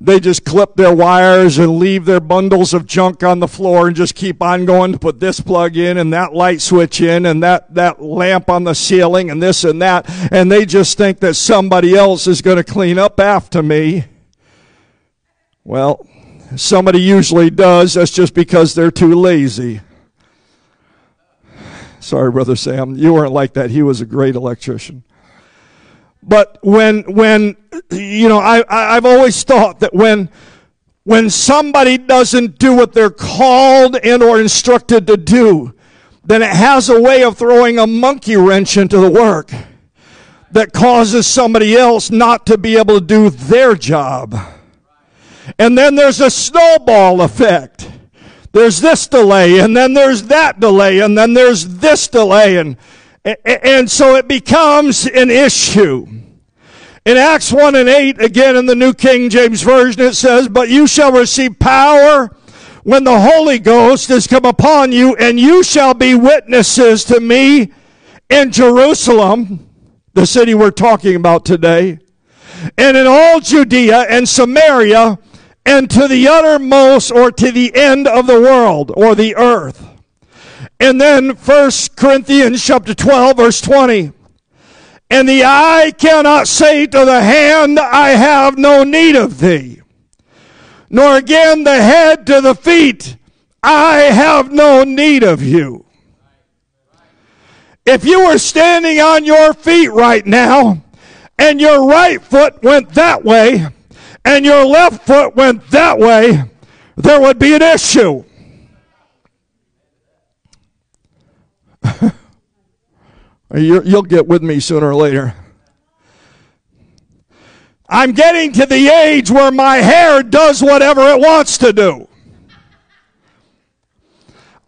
They just clip their wires and leave their bundles of junk on the floor and just keep on going to put this plug in and that light switch in and that, that lamp on the ceiling and this and that. And they just think that somebody else is going to clean up after me. Well, somebody usually does. That's just because they're too lazy. Sorry, Brother Sam. You weren't like that. He was a great electrician. But when, when, you know, I, I, I've always thought that when, when somebody doesn't do what they're called and or instructed to do, then it has a way of throwing a monkey wrench into the work that causes somebody else not to be able to do their job. And then there's a snowball effect. There's this delay, and then there's that delay, and then there's this delay, and, and so it becomes an issue. In Acts 1 and 8, again in the New King James Version, it says, But you shall receive power when the Holy Ghost is come upon you, and you shall be witnesses to me in Jerusalem, the city we're talking about today, and in all Judea and Samaria, and to the uttermost or to the end of the world or the earth. And then 1 Corinthians chapter 12 verse 20. And the eye cannot say to the hand, I have no need of thee. Nor again the head to the feet, I have no need of you. If you were standing on your feet right now, and your right foot went that way, and your left foot went that way, there would be an issue. You'll get with me sooner or later. I'm getting to the age where my hair does whatever it wants to do.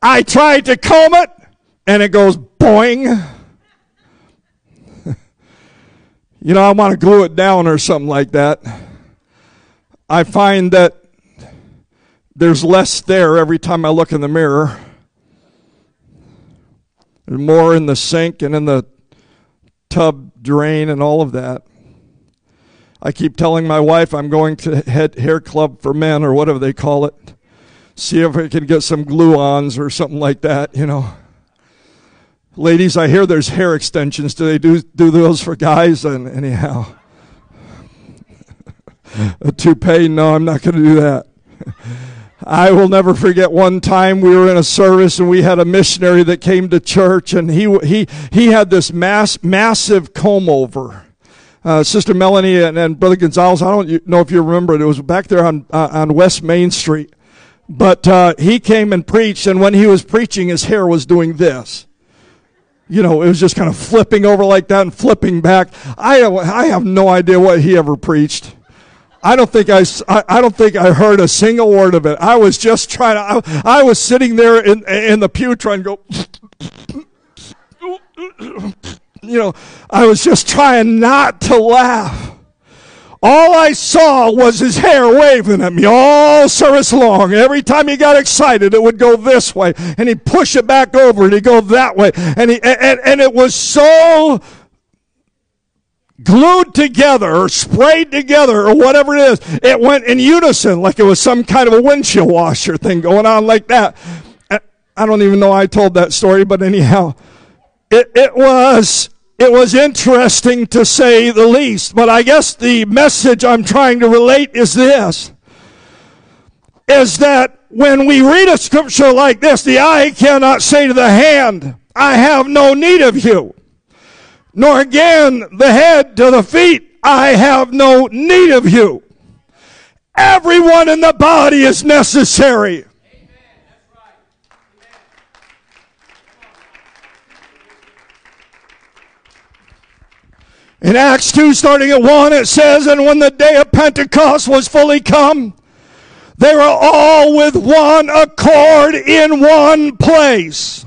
I tried to comb it and it goes boing. you know, I want to glue it down or something like that. I find that there's less there every time I look in the mirror. More in the sink and in the tub drain and all of that. I keep telling my wife I'm going to head hair club for men or whatever they call it. See if I can get some glue-ons or something like that, you know. Ladies, I hear there's hair extensions. Do they do do those for guys? And anyhow, a toupee? No, I'm not going to do that. I will never forget one time we were in a service and we had a missionary that came to church and he he he had this mass massive comb over uh, Sister Melanie and, and, Brother Gonzalez. I don't know if you remember it. It was back there on uh, on West Main Street. But uh, he came and preached, and when he was preaching, his hair was doing this. You know, it was just kind of flipping over like that and flipping back. I I have no idea what he ever preached. I don't think I, I don't think I heard a single word of it. I was just trying to. I, I was sitting there in in the pew trying to go you know, I was just trying not to laugh. All I saw was his hair waving at me all service long. Every time he got excited, it would go this way, and he'd push it back over, and he'd go that way, and he and, and it was so glued together or sprayed together or whatever it is. It went in unison like it was some kind of a windshield washer thing going on like that. I don't even know I told that story, but anyhow, it, it was it was interesting to say the least, but I guess the message I'm trying to relate is this is that when we read a scripture like this, the eye cannot say to the hand, I have no need of you. Nor again the head to the feet, I have no need of you. Everyone in the body is necessary. In Acts 2, starting at 1, it says, And when the day of Pentecost was fully come, they were all with one accord in one place.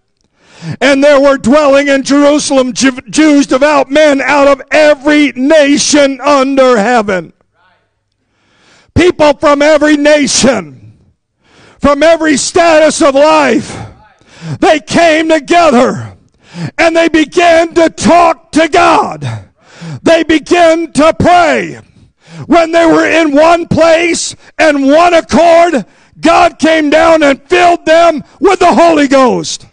And there were dwelling in Jerusalem Jews, devout men out of every nation under heaven. People from every nation, from every status of life, they came together and they began to talk to God they began to pray. When they were in one place and one accord, God came down and filled them with the Holy Ghost.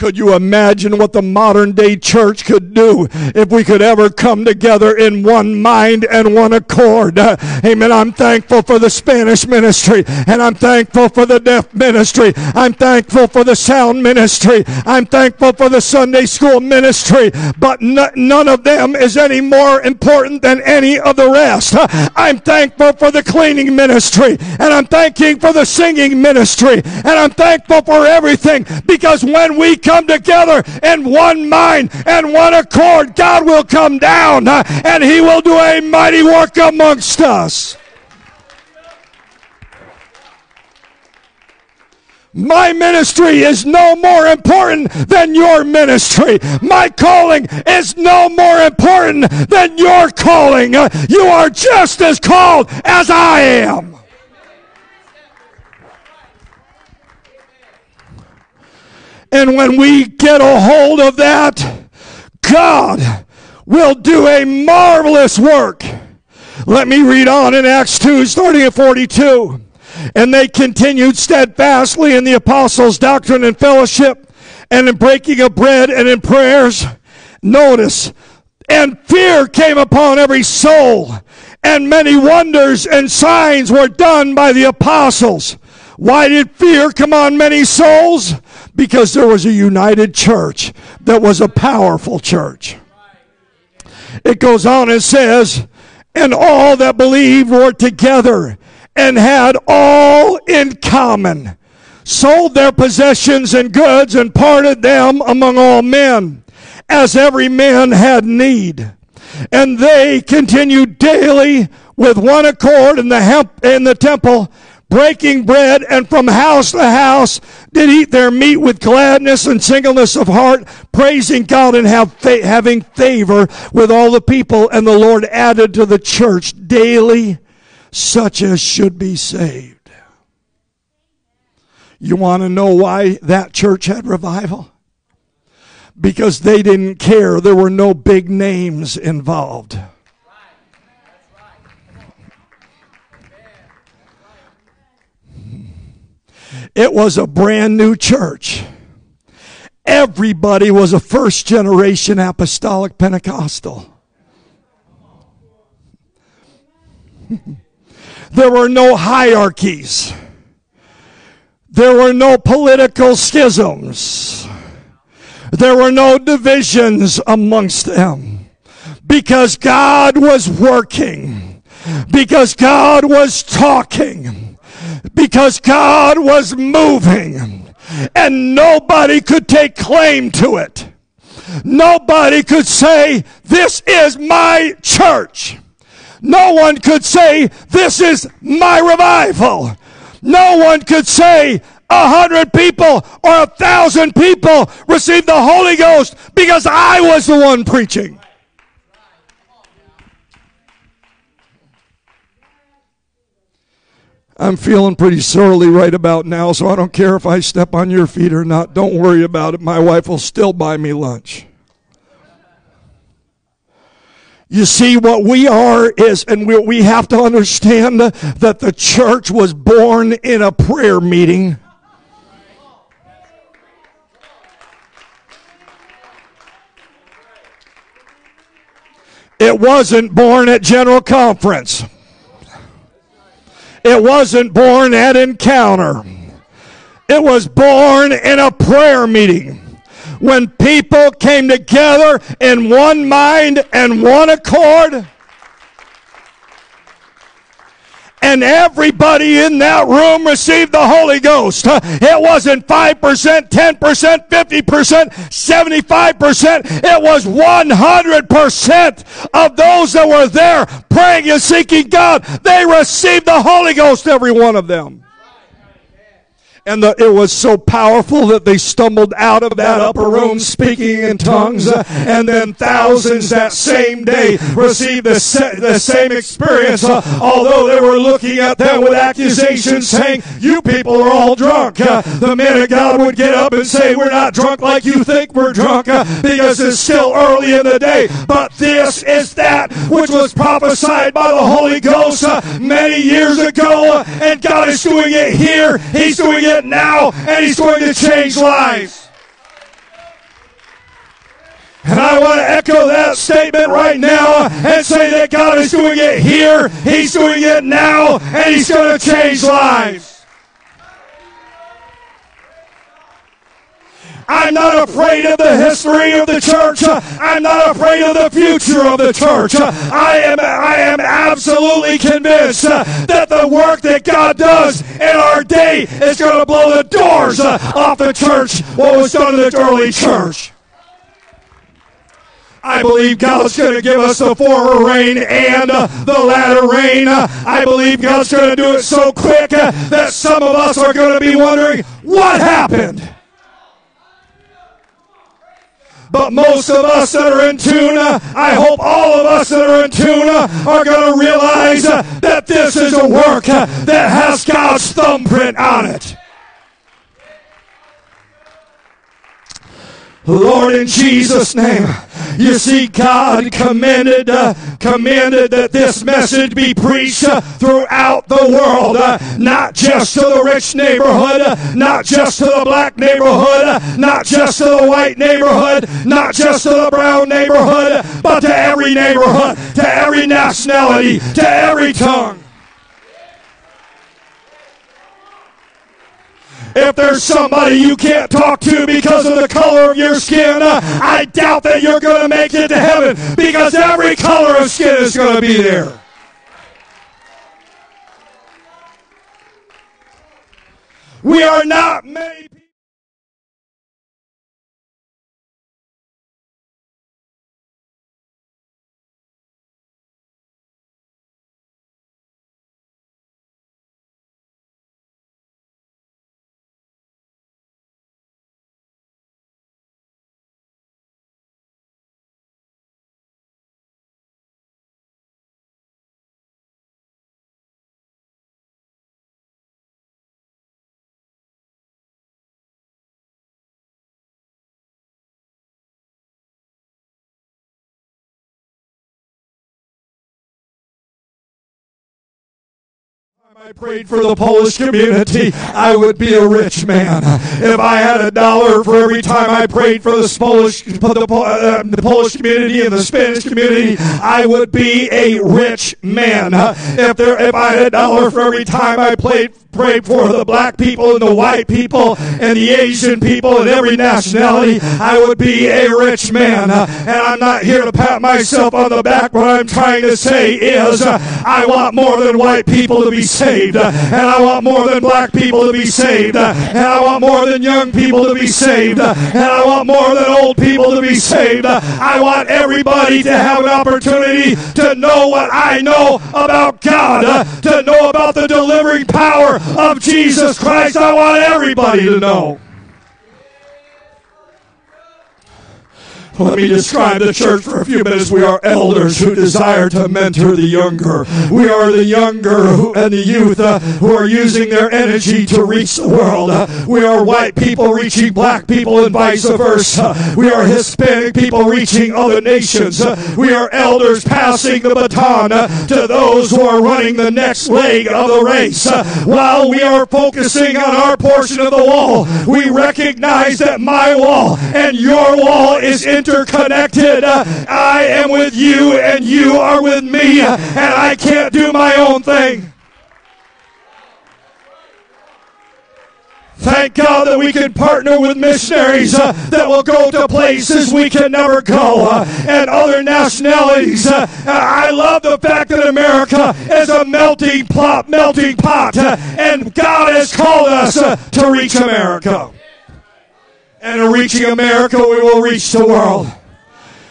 Could you imagine what the modern day church could do if we could ever come together in one mind and one accord? Uh, amen. I'm thankful for the Spanish ministry and I'm thankful for the deaf ministry. I'm thankful for the sound ministry. I'm thankful for the Sunday school ministry, but n- none of them is any more important than any of the rest. Uh, I'm thankful for the cleaning ministry and I'm thanking for the singing ministry and I'm thankful for everything because when we come together in one mind and one accord, God will come down and He will do a mighty work amongst us. My ministry is no more important than your ministry. My calling is no more important than your calling. You are just as called as I am. And when we get a hold of that, God will do a marvelous work. Let me read on in Acts 2, starting at 42. And they continued steadfastly in the apostles' doctrine and fellowship, and in breaking of bread and in prayers. Notice, and fear came upon every soul, and many wonders and signs were done by the apostles. Why did fear come on many souls? Because there was a united church that was a powerful church. It goes on and says, and all that believed were together and had all in common, sold their possessions and goods and parted them among all men, as every man had need. And they continued daily with one accord in the, in the temple, breaking bread, and from house to house did eat their meat with gladness and singleness of heart, praising God and fa- having favor with all the people. And the Lord added to the church daily such as should be saved. You want to know why that church had revival? Because they didn't care. There were no big names involved. It was a brand new church. Everybody was a first generation apostolic Pentecostal. there were no hierarchies. There were no political schisms. There were no divisions amongst them. Because God was working. Because God was talking. Because God was moving. And nobody could take claim to it. Nobody could say, this is my church. No one could say, this is my revival. No one could say, a hundred people or a thousand people received the Holy Ghost because I was the one preaching. I'm feeling pretty surly right about now, so I don't care if I step on your feet or not. Don't worry about it. My wife will still buy me lunch. You see, what we are is, and we, we have to understand that the church was born in a prayer meeting. It wasn't born at General Conference. It wasn't born at Encounter. It was born in a prayer meeting when people came together in one mind and one accord. And everybody in that room received the Holy Ghost. It wasn't 5%, 10%, 50%, 75%. It was 100% of those that were there praying and seeking God. They received the Holy Ghost, every one of them and the, it was so powerful that they stumbled out of that upper room speaking in tongues, uh, and then thousands that same day received the, the same experience, uh, although they were looking at them with accusations saying, You people are all drunk. Uh, the men of God would get up and say, We're not drunk like you think we're drunk, because it's still early in the day. But this is that which was prophesied by the Holy Ghost many years ago, and God is doing it here. He's doing it now, and He's going to change lives. And I want to echo that statement right now and say that God is doing it here, He's doing it now, and He's going to change lives. I'm not afraid of the history of the church. I'm not afraid of the future of the church. I am, I am absolutely convinced that the work that God does in our day is going to blow the doors off the church, what was done in the early church. I believe God's going to give us the former rain and the latter rain. I believe God's going to do it so quick that some of us are going to be wondering what happened. But most of us that are in tune, uh, I hope all of us that are in tune uh, are going to realize uh, that this is a work that has God's thumbprint on it. Lord, in Jesus' name, you see, God commanded, uh, commanded that this message be preached uh, throughout the world, uh, not just to the rich neighborhood, uh, not just to the black neighborhood, uh, not just to the white neighborhood, not just to the brown neighborhood, but to every neighborhood, to every nationality, to every tongue. If there's somebody you can't talk to because of the color of your skin, I doubt that you're going to make it to heaven because every color of skin is going to be there. We are not many I prayed for the Polish community, I would be a rich man. If I had a dollar for every time I prayed for the Polish, the, uh, the Polish community and the Spanish community, I would be a rich man. If there, if I had a dollar for every time I played, prayed for the black people and the white people and the Asian people and every nationality, I would be a rich man. Uh, and I'm not here to pat myself on the back. What I'm trying to say is, uh, I want more than white people to be saved, uh, and I want more than black people to be saved, and I want more than young people to be saved, and I want more than old people to be saved. I want everybody to have an opportunity to know what I know about God, to know about the delivering power of Jesus Christ. I want everybody to know. Let me describe the church for a few minutes. We are elders who desire to mentor the younger. We are the younger who, and the youth uh, who are using their energy to reach the world. Uh, we are white people reaching black people and vice versa. We are Hispanic people reaching other nations. We are elders passing the baton uh, to those who are running the next leg of the race. While we are focusing on our portion of the wall, we recognize that my wall and your wall is interconnected. Uh, I am with you and you are with me, and I can't do my own thing. Thank God that we can partner with missionaries uh, that will go to places we can never go uh, and other nationalities. Uh, I love the fact that America is a melting pot, melting pot, uh, and God has called us uh, to reach America. And in reaching America, we will reach the world.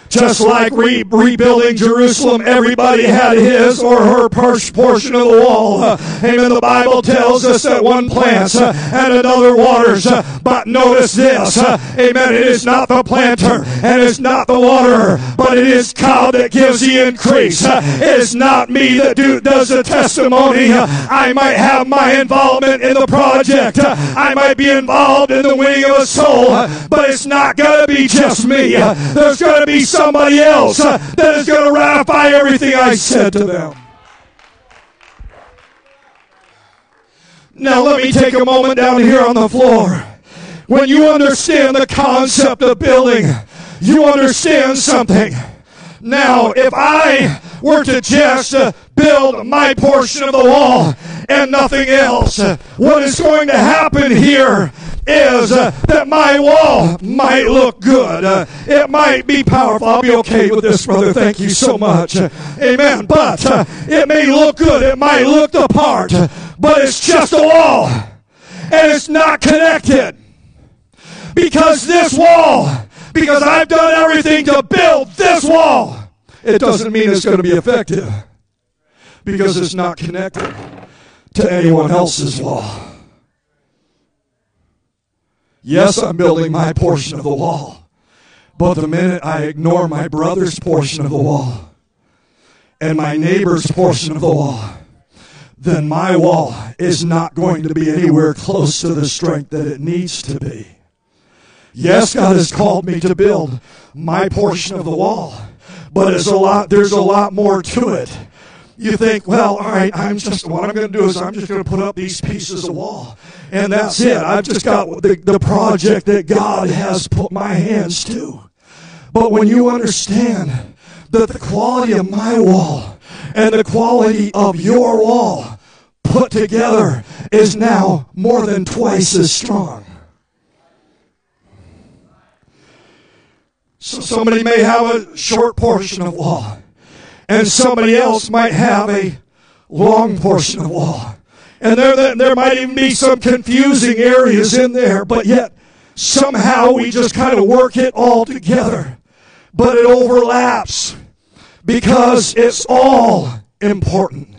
Just like re- rebuilding Jerusalem, everybody had his or her portion of the wall. Amen. The Bible tells us that one plants uh, and another waters. Uh, but notice this. Uh, amen. It is not the planter and it's not the waterer, but it is God that gives the increase. It is not me that do, does the testimony. I might have my involvement in the project. I might be involved in the winning of a soul, but it's not going to be just me. There's going to be somebody else uh, that is going to ratify everything I said to them. Now, let me take a moment down here on the floor. When you understand the concept of building, you understand something. Now, if I were to just uh, build my portion of the wall and nothing else, uh, what is going to happen here is uh, that my wall might look good. Uh, it might be powerful. I'll be okay with this, brother. Thank you so much. Uh, amen. But uh, it may look good. It might look the part. But it's just a wall. And it's not connected. Because this wall, because I've done everything to build this wall, it doesn't mean it's going to be effective. Because it's not connected to anyone else's wall. Yes, I'm building my portion of the wall. But the minute I ignore my brother's portion of the wall and my neighbor's portion of the wall, then my wall is not going to be anywhere close to the strength that it needs to be. Yes, God has called me to build my portion of the wall, but it's a lot, there's a lot more to it you think, well, all right, I'm just, what I'm going to do is I'm just going to put up these pieces of wall. And that's it. I've just got the, the project that God has put my hands to. But when you understand that the quality of my wall and the quality of your wall put together is now more than twice as strong. So somebody may have a short portion of wall and somebody else might have a long portion of law. And there, there might even be some confusing areas in there, but yet somehow we just kind of work it all together. But it overlaps because it's all important.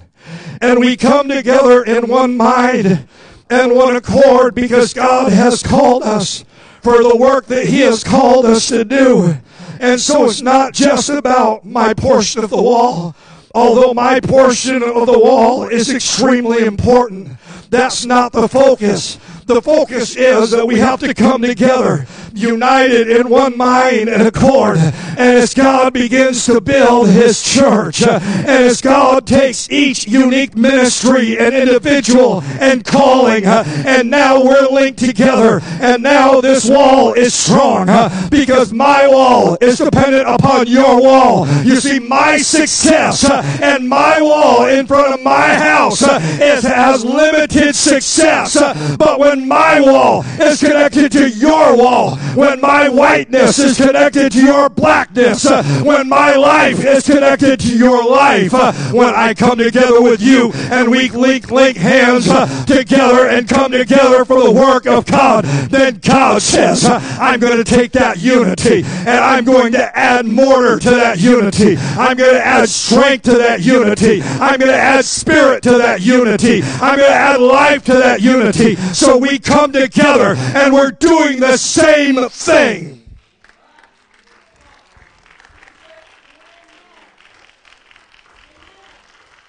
And we come together in one mind and one accord because God has called us for the work that He has called us to do. And so it's not just about my portion of the wall, although my portion of the wall is extremely important. That's not the focus. The focus is that we have to come together, united in one mind and accord. And as God begins to build His church, and as God takes each unique ministry and individual and calling, and now we're linked together, and now this wall is strong because my wall is dependent upon your wall. You see, my success and my wall in front of my house is, has limited success. But when my wall is connected to your wall, when my whiteness is connected to your blackness, uh, when my life is connected to your life, uh, when I come together with you and we link, link hands uh, together and come together for the work of God, then God says, I'm going to take that unity and I'm going to add mortar to that unity. I'm going to add strength to that unity. I'm going to add spirit to that unity. I'm going to add life to that unity. So we come together and we're doing the same thing.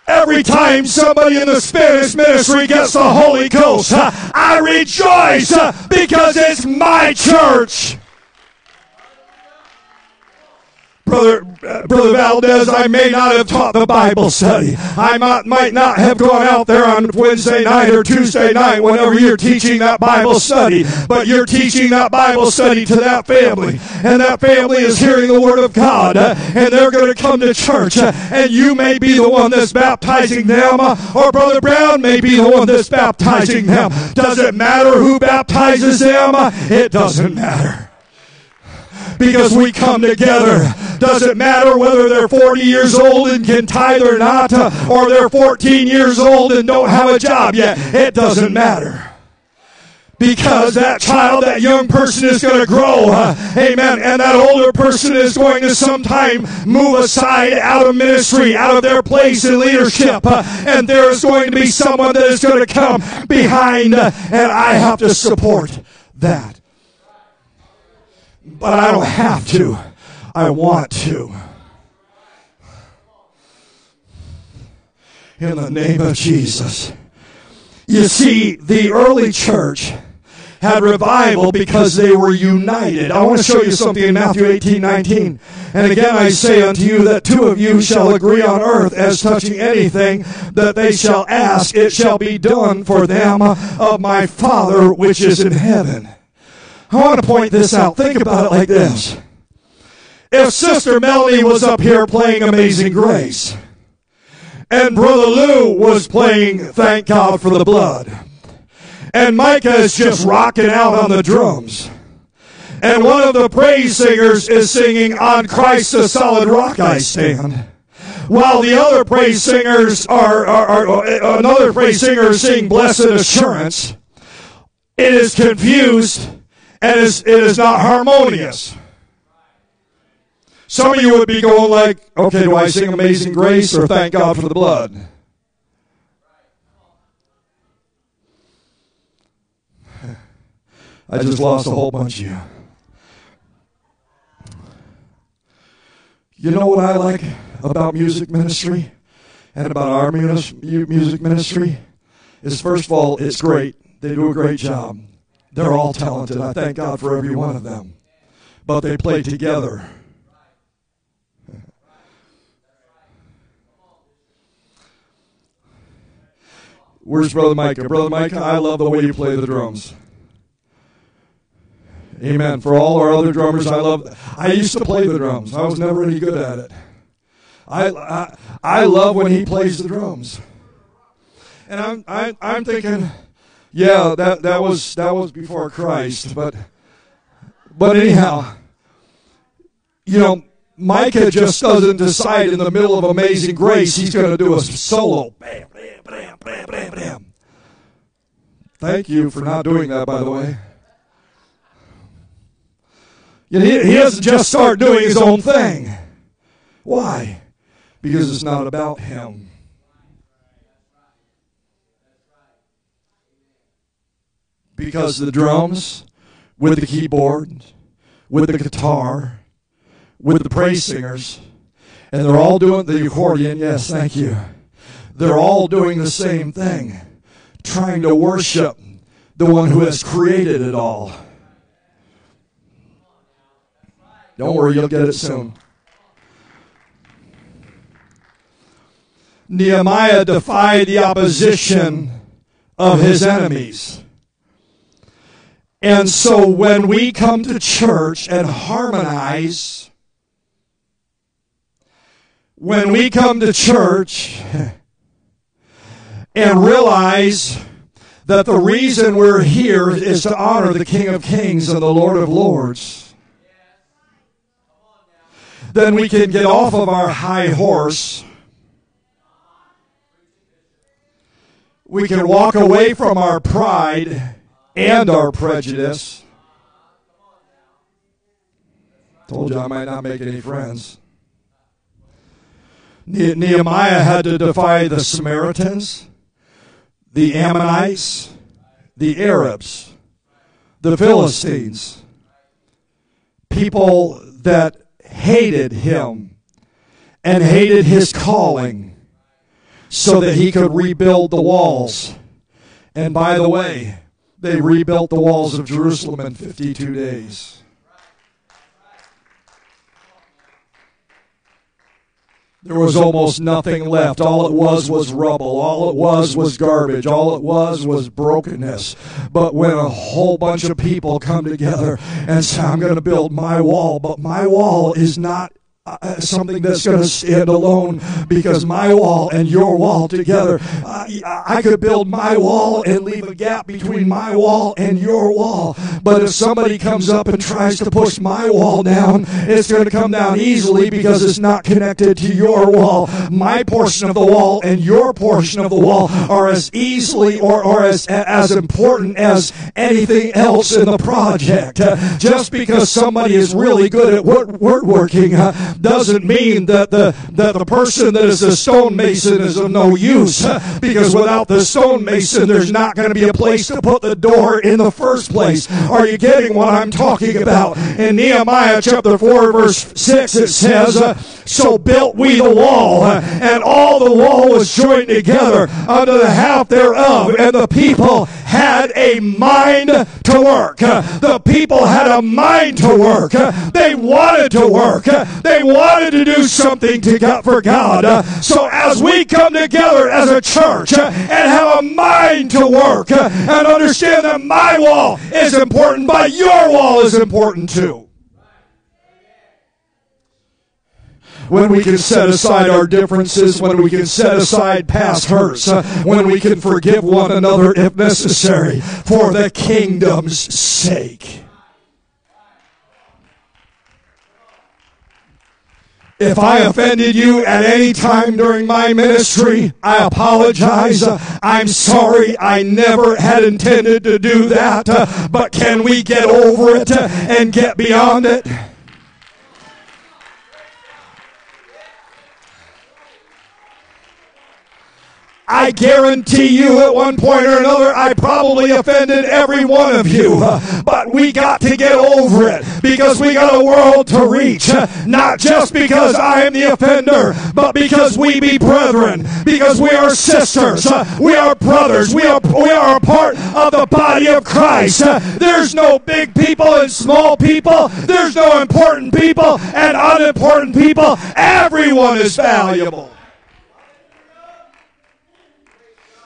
Every time somebody in the Spanish ministry gets the Holy Ghost, I rejoice because it's my church. Brother, uh, Brother Valdez, I may not have taught the Bible study. I might, might not have gone out there on Wednesday night or Tuesday night whenever you're teaching that Bible study, but you're teaching that Bible study to that family. And that family is hearing the Word of God, uh, and they're going to come to church, uh, and you may be the one that's baptizing them, uh, or Brother Brown may be the one that's baptizing them. Does it matter who baptizes them? It doesn't matter because we come together. Doesn't matter whether they're 40 years old and can tithe or not, or they're 14 years old and don't have a job yet. It doesn't matter because that child, that young person is going to grow. Uh, amen. And that older person is going to sometime move aside out of ministry, out of their place in leadership. Uh, and there is going to be someone that is going to come behind, uh, and I have to support that. But I don't have to. I want to. In the name of Jesus. You see, the early church had revival because they were united. I want to show you something in Matthew 18, 19. And again I say unto you that two of you shall agree on earth as touching anything that they shall ask, it shall be done for them of my Father which is in heaven. I want to point this out. Think about it like this. If Sister Melanie was up here playing Amazing Grace, and Brother Lou was playing Thank God for the Blood, and Micah is just rocking out on the drums. And one of the praise singers is singing, On Christ the solid rock I stand. While the other praise singers are, are, are another praise singer is singing Blessed Assurance. It is confused and it is, it is not harmonious. Some of you would be going like, okay, do I sing Amazing Grace or Thank God for the Blood? I just lost a whole bunch of you. You know what I like about music ministry and about our music ministry? Is first of all, it's great. They do a great job. They're all talented. I thank God for every one of them. But they play together. Where's Brother Micah? Brother Micah, I love the way you play the drums. Amen. For all our other drummers, I love. I used to play the drums. I was never any good at it. I I, I love when he plays the drums. And I'm I, I'm thinking, yeah, that that was that was before Christ, but but anyhow, you know, Micah just doesn't decide in the middle of Amazing Grace he's going to do a solo. Bam, bam, bam, bam, bam, bam. Thank you for not doing that, by the way. You know, he, he doesn't just start doing his own thing. Why? Because it's not about him. Because the drums, with the keyboard, with the guitar, with the praise singers, and they're all doing the accordion, yes, thank you. They're all doing the same thing, trying to worship the one who has created it all. Don't worry, you'll get it soon. Nehemiah defied the opposition of his enemies. And so when we come to church and harmonize, when we come to church and realize that the reason we're here is to honor the King of Kings and the Lord of Lords then we can get off of our high horse. We can walk away from our pride and our prejudice. Told you I might not make any friends. Nehemiah had to defy the Samaritans, the Ammonites, the Arabs, the Philistines, people that hated him and hated his calling so that he could rebuild the walls. And by the way, they rebuilt the walls of Jerusalem in 52 days. There was almost nothing left. All it was was rubble. All it was was garbage. All it was was brokenness. But when a whole bunch of people come together and say, I'm going to build my wall, but my wall is not uh, something that's going to stand alone because my wall and your wall together, uh, I could build my wall and leave a gap between my wall and your wall. But if somebody comes up and tries to push my wall down, it's going to come down easily because it's not connected to your wall. My portion of the wall and your portion of the wall are as easily or, or as, as important as anything else in the project. Uh, just because somebody is really good at woodworking, doesn't mean that the, that the person that is a stonemason is of no use. Because without the stonemason, there's not going to be a place to put the door in the first place. Are you getting what I'm talking about? In Nehemiah chapter 4, verse 6, it says, uh, So built we the wall, and all the wall was joined together under the half thereof, and the people had a mind to work. The people had a mind to work. They wanted to work. They wanted to do something to God, for God. So as we come together as a church and have a mind to work and understand that my wall is important, but your wall is important too. When we can set aside our differences, when we can set aside past hurts, uh, when we can forgive one another if necessary for the kingdom's sake. If I offended you at any time during my ministry, I apologize. I'm sorry. I never had intended to do that. Uh, but can we get over it and get beyond it? I guarantee you at one point or another, I probably offended every one of you. But we got to get over it because we got a world to reach. Not just because I am the offender, but because we be brethren, because we are sisters, we are brothers, we are, we are a part of the body of Christ. There's no big people and small people. There's no important people and unimportant people. Everyone is valuable.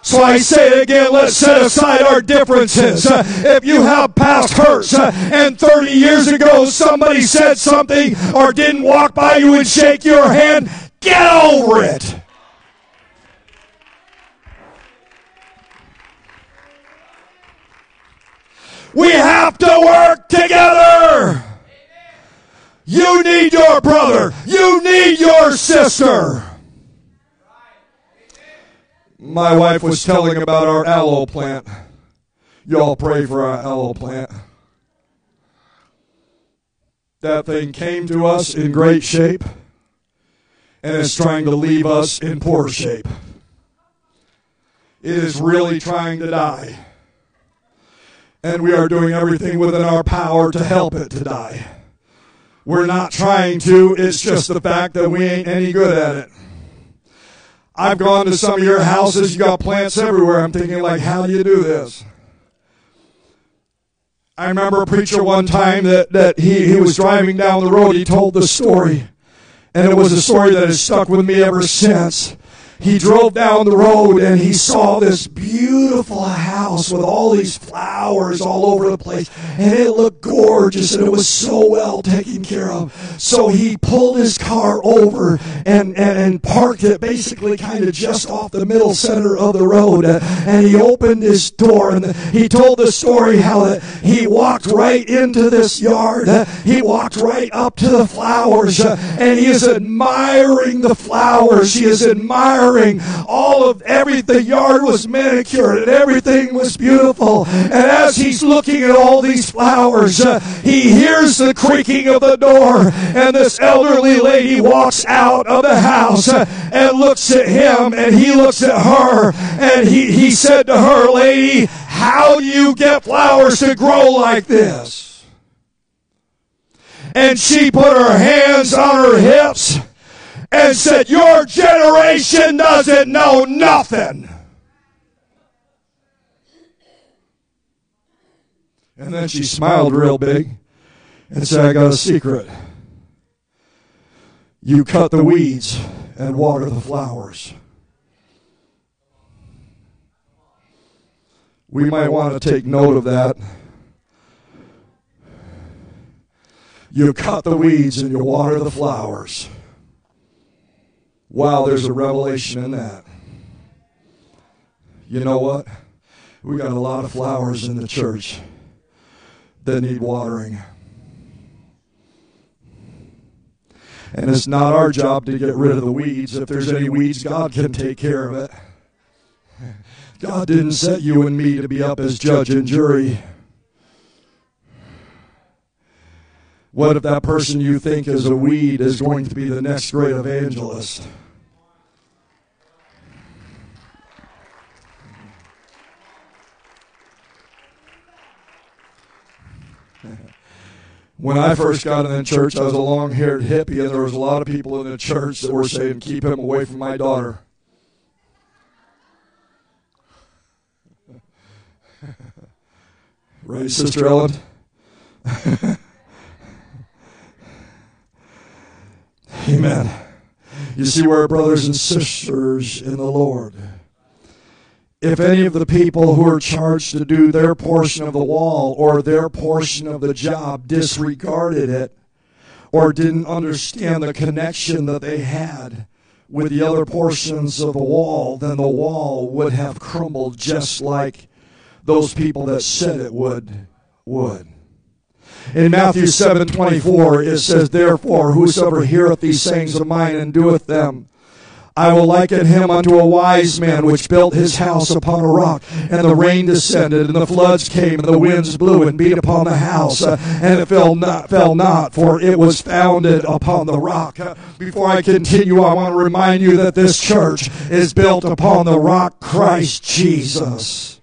So I say it again, let's set aside our differences. Uh, if you have past hurts uh, and 30 years ago somebody said something or didn't walk by you and shake your hand, get over it. We have to work together. You need your brother. You need your sister. My wife was telling about our aloe plant. Y'all pray for our aloe plant. That thing came to us in great shape and is trying to leave us in poor shape. It is really trying to die. And we are doing everything within our power to help it to die. We're not trying to, it's just the fact that we ain't any good at it. I've gone to some of your houses, you got plants everywhere. I'm thinking, like, how do you do this? I remember a preacher one time that, that he, he was driving down the road, he told the story. And it was a story that has stuck with me ever since he drove down the road and he saw this beautiful house with all these flowers all over the place. And it looked gorgeous and it was so well taken care of. So he pulled his car over and, and, and parked it basically kind of just off the middle center of the road. And he opened his door and he told the story how he walked right into this yard. He walked right up to the flowers and he is admiring the flowers. He is admiring all of every the yard was manicured and everything was beautiful. And as he's looking at all these flowers, uh, he hears the creaking of the door, and this elderly lady walks out of the house uh, and looks at him, and he looks at her, and he, he said to her, Lady, how do you get flowers to grow like this? And she put her hands on her hips and said, Your generation doesn't know nothing. And then she smiled real big and said, I got a secret. You cut the weeds and water the flowers. We might want to take note of that. You cut the weeds and you water the flowers. Wow, there's a revelation in that. You know what? We got a lot of flowers in the church that need watering. And it's not our job to get rid of the weeds. If there's any weeds, God can take care of it. God didn't set you and me to be up as judge and jury. What if that person you think is a weed is going to be the next great evangelist? When I first got in the church, I was a long haired hippie, and there was a lot of people in the church that were saying, Keep him away from my daughter. right, Sister Ellen? Amen. You see, we're brothers and sisters in the Lord if any of the people who are charged to do their portion of the wall or their portion of the job disregarded it, or didn't understand the connection that they had with the other portions of the wall, then the wall would have crumbled just like those people that said it would would. In Matthew 7 24, it says, Therefore, whosoever heareth these sayings of mine and doeth them, I will liken him unto a wise man which built his house upon a rock, and the rain descended, and the floods came, and the winds blew and beat upon the house, uh, and it fell not, fell not, for it was founded upon the rock. Before I continue, I want to remind you that this church is built upon the rock Christ Jesus.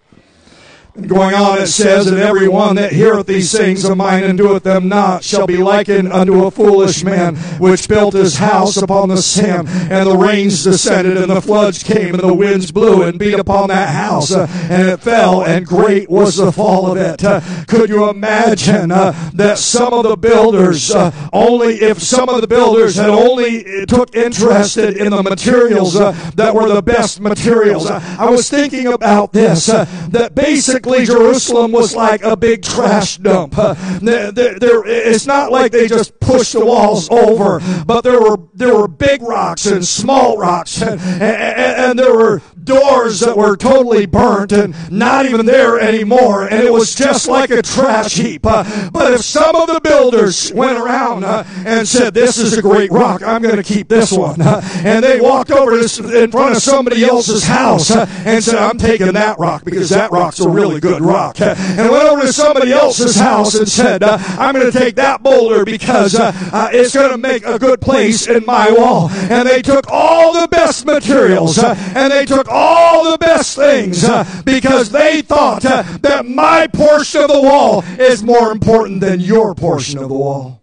Going on, it says, And every one that heareth these things of mine and doeth them not shall be likened unto a foolish man which built his house upon the sand, and the rains descended, and the floods came, and the winds blew and beat upon that house, uh, and it fell, and great was the fall of it. Uh, could you imagine uh, that some of the builders, uh, only if some of the builders had only took interested in the materials uh, that were the best materials? I was thinking about this, uh, that basically basically Jerusalem was like a big trash dump. Uh, it's not like they just pushed the walls over, but there were there were big rocks and small rocks, and, and, and there were doors that were totally burnt and not even there anymore, and it was just like a trash heap. Uh, but if some of the builders went around uh, and said, "This is a great rock, I'm going to keep this one," uh, and they walked over to, in front of somebody else's house uh, and said, "I'm taking that rock because that rock's a really good rock," uh, and went over to somebody else's house and said, uh, "I'm going to take that boulder because it's going to make a good place in my wall," and they took all the best materials and they took all the best things uh, because they thought uh, that my portion of the wall is more important than your portion of the wall.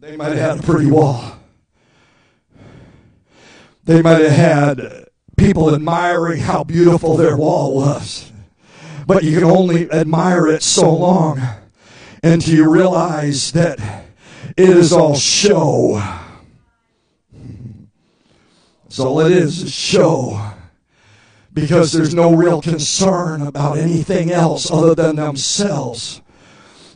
They might have had a pretty wall. They might have had people admiring how beautiful their wall was. But you can only admire it so long until you realize that it is all show. All it is, is show. Because there's no real concern about anything else other than themselves.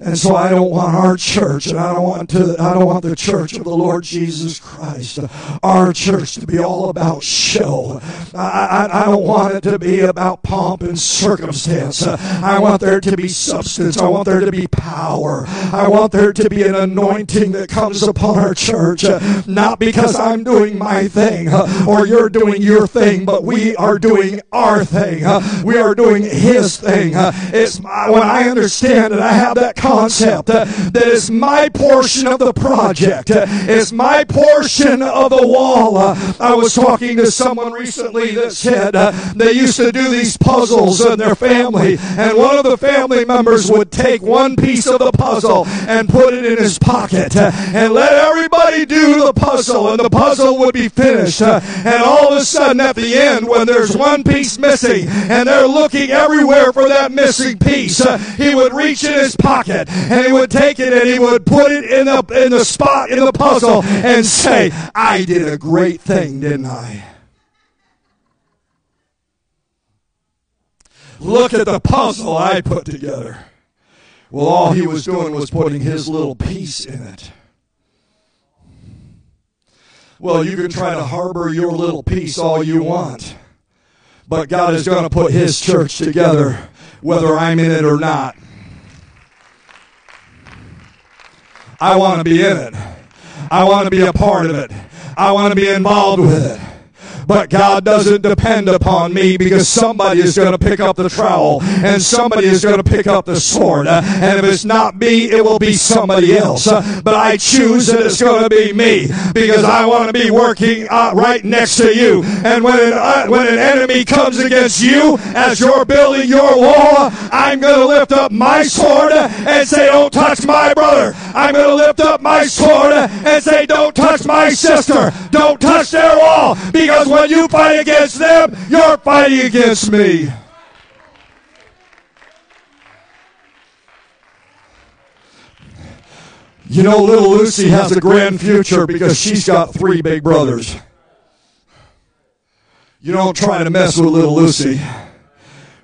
And so I don't want our church, and I don't want to, I don't want the church of the Lord Jesus Christ, our church to be all about show. I, I, I don't want it to be about pomp and circumstance. I want there to be substance. I want there to be power. I want there to be an anointing that comes upon our church, not because I'm doing my thing or you're doing your thing, but we are doing our thing. We are doing His thing. It's when I understand it, I have that concept that is my portion of the project, it's my portion of the wall. I was talking to someone recently that said they used to do these puzzles in their family, and one of the family members would take one piece of the puzzle and put it in his pocket and let everybody do the puzzle, and the puzzle would be finished. And all of a sudden, at the end, when there's one piece missing and they're looking everywhere for that missing piece, he would reach in his pocket and he would take it and he would put it in the, in the spot in the puzzle and say, I did a great thing, didn't I? Look at the puzzle I put together. Well, all he was doing was putting his little piece in it. Well, you can try to harbor your little piece all you want, but God is going to put his church together whether I'm in it or not. I want to be in it. I want to be a part of it. I want to be involved with it. But God doesn't depend upon me because somebody is going to pick up the trowel and somebody is going to pick up the sword. And if it's not me, it will be somebody else. But I choose that it's going to be me because I want to be working right next to you. And when an, uh, when an enemy comes against you as you're building your wall, I'm going to lift up my sword and say, Don't touch my brother. I'm going to lift up my sword and say, Don't touch my sister. Don't touch their wall because when you fight against them, you're fighting against me. You know, little Lucy has a grand future because she's got three big brothers. You don't try to mess with little Lucy.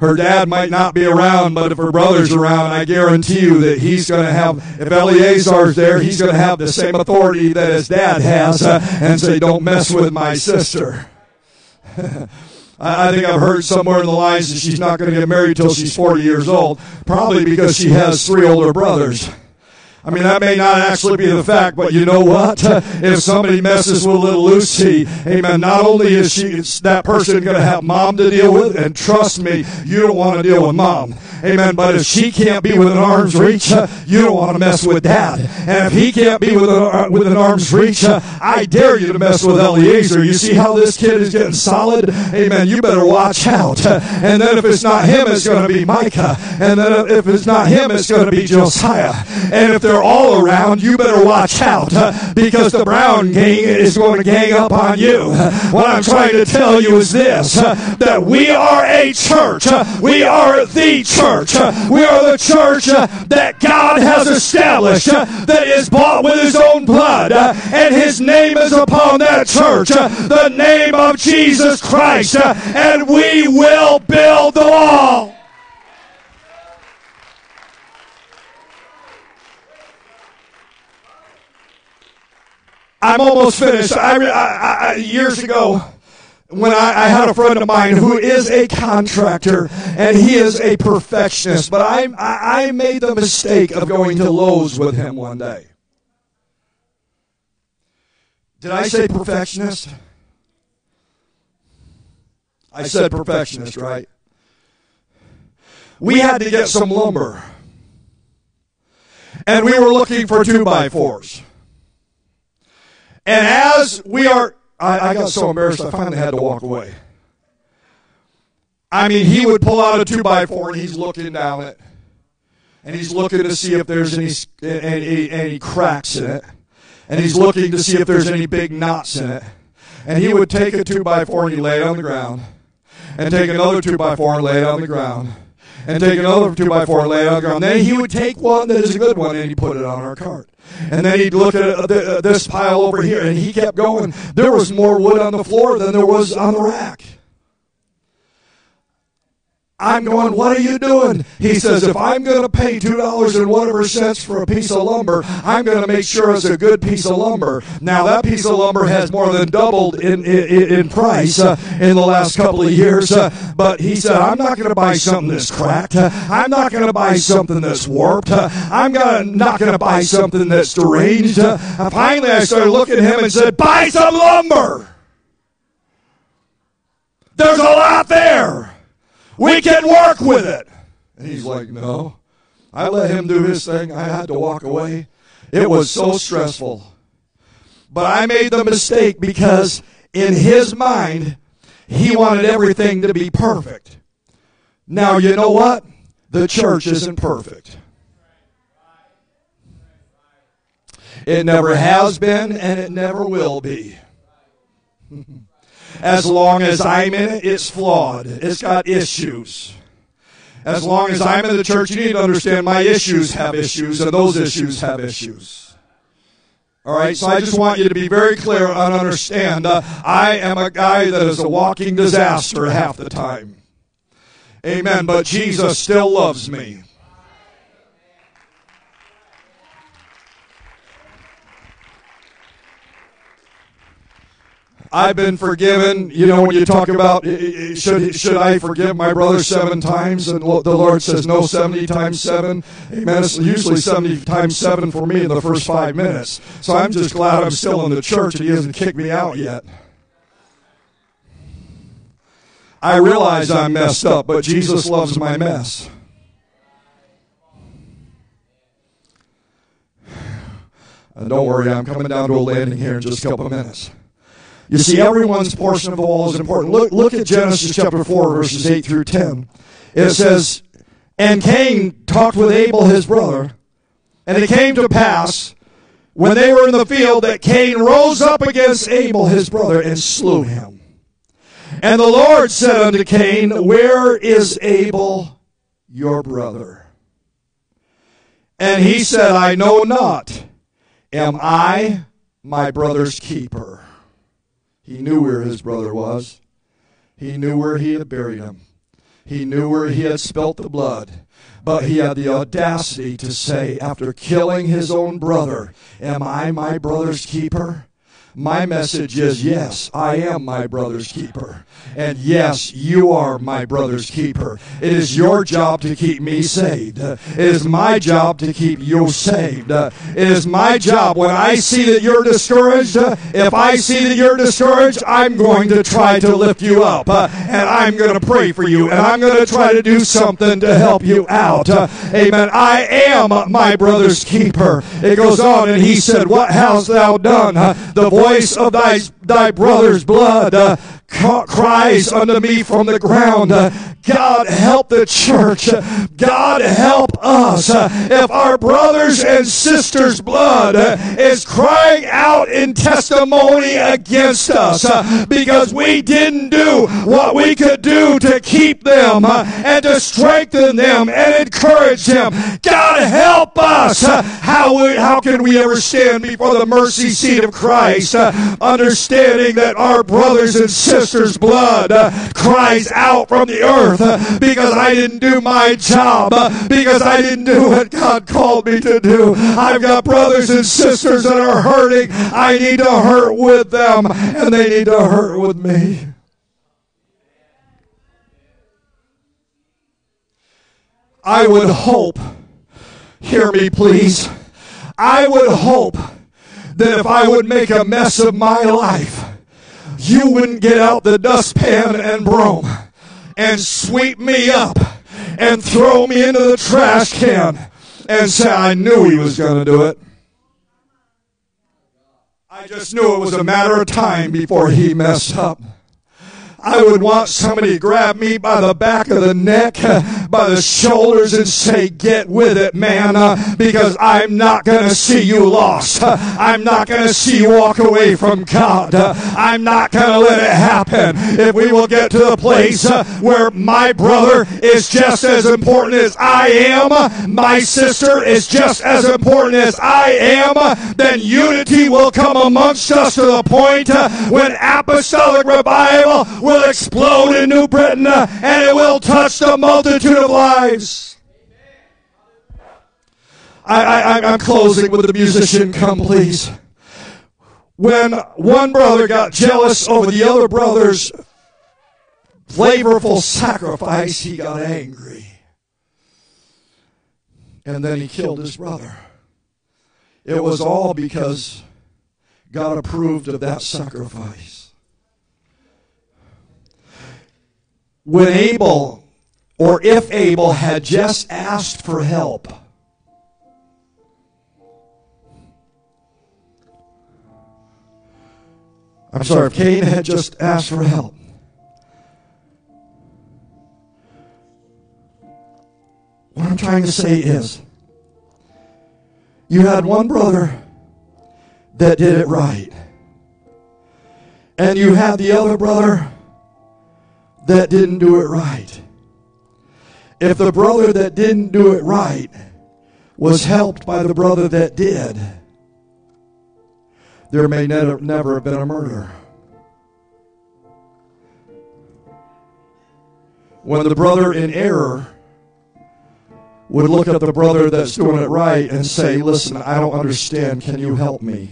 her dad might not be around, but if her brother's around, I guarantee you that he's going to have, if Eleazar's there, he's going to have the same authority that his dad has uh, and say, don't mess with my sister. I think I've heard somewhere in the lines that she's not going to get married till she's 40 years old, probably because she has three older brothers. I mean, that may not actually be the fact, but you know what? If somebody messes with little Lucy, amen, not only is she, that person going to have mom to deal with, and trust me, you don't want to deal with mom. Amen. But if she can't be within arm's reach, you don't want to mess with dad. And if he can't be within, uh, within arm's reach, I dare you to mess with Eliezer. You see how this kid is getting solid? Amen. You better watch out. And then if it's not him, it's going to be Micah. And then if it's not him, it's going to be Josiah. And if they're all around, you better watch out because the Brown gang is going to gang up on you. What I'm trying to tell you is this that we are a church. We are the church church. We are the church uh, that God has established, uh, that is bought with his own blood, uh, and his name is upon that church, the name of Jesus Christ, and we will build the wall. I'm almost finished. I, I, I, years ago, when I, I, had a friend of mine who is a contractor and he is a perfectionist, but I, I, I made the mistake of going to Lowe's with him one day. Did I say perfectionist? I said perfectionist, right? We had to get some lumber. And we were looking for two by fours. And as we are I, I got so embarrassed, I finally had to walk away. I mean, he would pull out a two by four and he's looking down it, and he's looking to see if there's any any, any cracks in it, and he's looking to see if there's any big knots in it. And he would take a two by four and he lay it on the ground, and take another two by four and lay it on the ground, and take another two by four lay it on ground. Then he would take one that is a good one and he put it on our cart. And then he'd look at uh, this pile over here, and he kept going. There was more wood on the floor than there was on the rack. I'm going, what are you doing? He says, if I'm going to pay $2 and whatever cents for a piece of lumber, I'm going to make sure it's a good piece of lumber. Now, that piece of lumber has more than doubled in, in, in price uh, in the last couple of years. Uh, but he said, I'm not going to buy something that's cracked. Uh, I'm not going to buy something that's warped. Uh, I'm gonna, not going to buy something that's deranged. Uh, finally, I started looking at him and said, buy some lumber. There's a lot there. We can work with it. And he's like, No. I let him do his thing. I had to walk away. It was so stressful. But I made the mistake because in his mind, he wanted everything to be perfect. Now, you know what? The church isn't perfect. It never has been, and it never will be. As long as I'm in it, it's flawed. It's got issues. As long as I'm in the church, you need to understand my issues have issues, and those issues have issues. All right, so I just want you to be very clear and understand. Uh, I am a guy that is a walking disaster half the time. Amen. But Jesus still loves me. I've been forgiven. You know, when you talk about should should I forgive my brother seven times, and the Lord says no, seventy times seven. Amen. It's usually seventy times seven for me in the first five minutes. So I'm just glad I'm still in the church and He hasn't kicked me out yet. I realize I'm messed up, but Jesus loves my mess. And don't worry, I'm coming down to a landing here in just a couple of minutes. You see, everyone's portion of the wall is important. Look, look at Genesis chapter 4, verses 8 through 10. It says, And Cain talked with Abel his brother, and it came to pass, when they were in the field, that Cain rose up against Abel his brother and slew him. And the Lord said unto Cain, Where is Abel your brother? And he said, I know not. Am I my brother's keeper? He knew where his brother was. He knew where he had buried him. He knew where he had spilt the blood. But he had the audacity to say, after killing his own brother, Am I my brother's keeper? My message is yes, I am my brother's keeper. And yes, you are my brother's keeper. It is your job to keep me saved. It is my job to keep you saved. It is my job when I see that you're discouraged, if I see that you're discouraged, I'm going to try to lift you up. And I'm going to pray for you. And I'm going to try to do something to help you out. Amen. I am my brother's keeper. It goes on and he said, What hast thou done? The voice of thy, thy brother's blood uh, cries unto me from the ground. Uh, God help the church. God help us. Uh, if our brothers and sisters' blood uh, is crying out in testimony against us uh, because we didn't do what we could do to keep them uh, and to strengthen them and encourage them. God help us. Uh, How, we, how can we ever stand before the mercy seat of Christ uh, understanding that our brothers and sisters' blood uh, cries out from the earth uh, because I didn't do my job, because I didn't do what God called me to do. I've got brothers and sisters that are hurting. I need to hurt with them, and they need to hurt with me. I would hope, hear me please, I would hope that if I would make a mess of my life, you wouldn't get out the dustpan and broom and sweep me up and throw me into the trash can and say, I knew he was going to do it. I just knew it was a matter of time before he messed up. I would want somebody to grab me by the back of the neck, by the shoulders, and say, Get with it, man, uh, because I'm not going to see you lost. Uh, I'm not going to see you walk away from God. Uh, I'm not going to let it happen. If we will get to the place uh, where my brother is just as important as I am, my sister is just as important as I am, then unity will come amongst us to the point uh, when apostolic revival will explode in New Britain uh, and it will touch the multitude of lives. I, I, I'm closing with the musician. Come, please. When one brother got jealous over the other brother's flavorful sacrifice, he got angry. And then he killed his brother. It was all because God approved of that sacrifice. when Abel, or if Abel, had just asked for help, I'm sorry, if Cain had just asked for help, what I'm trying to say is, you had one brother that did it right, and you had the other brother that didn't do it right. If the brother that didn't do it right was helped by the brother that did, there may never, never have been a murder. When the brother in error would look at the brother that's doing it right and say, Listen, I don't understand. Can you help me?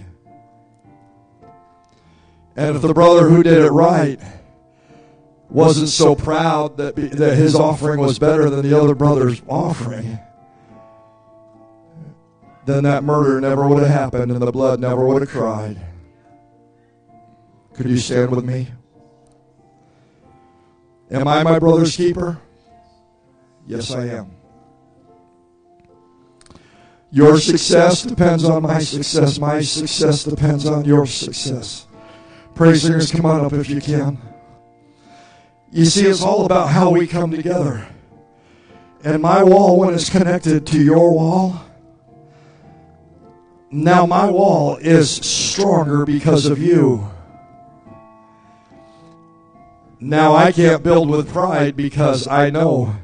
And if the brother who did it right wasn't so proud that, be, that his offering was better than the other brother's offering, then that murder never would have happened and the blood never would have cried. Could you stand with me? Am I my brother's keeper? Yes, I am. Your success depends on my success. My success depends on your success. Praise singers, come on up if you can. You see, it's all about how we come together. And my wall, when it's connected to your wall, now my wall is stronger because of you. Now I can't build with pride because I know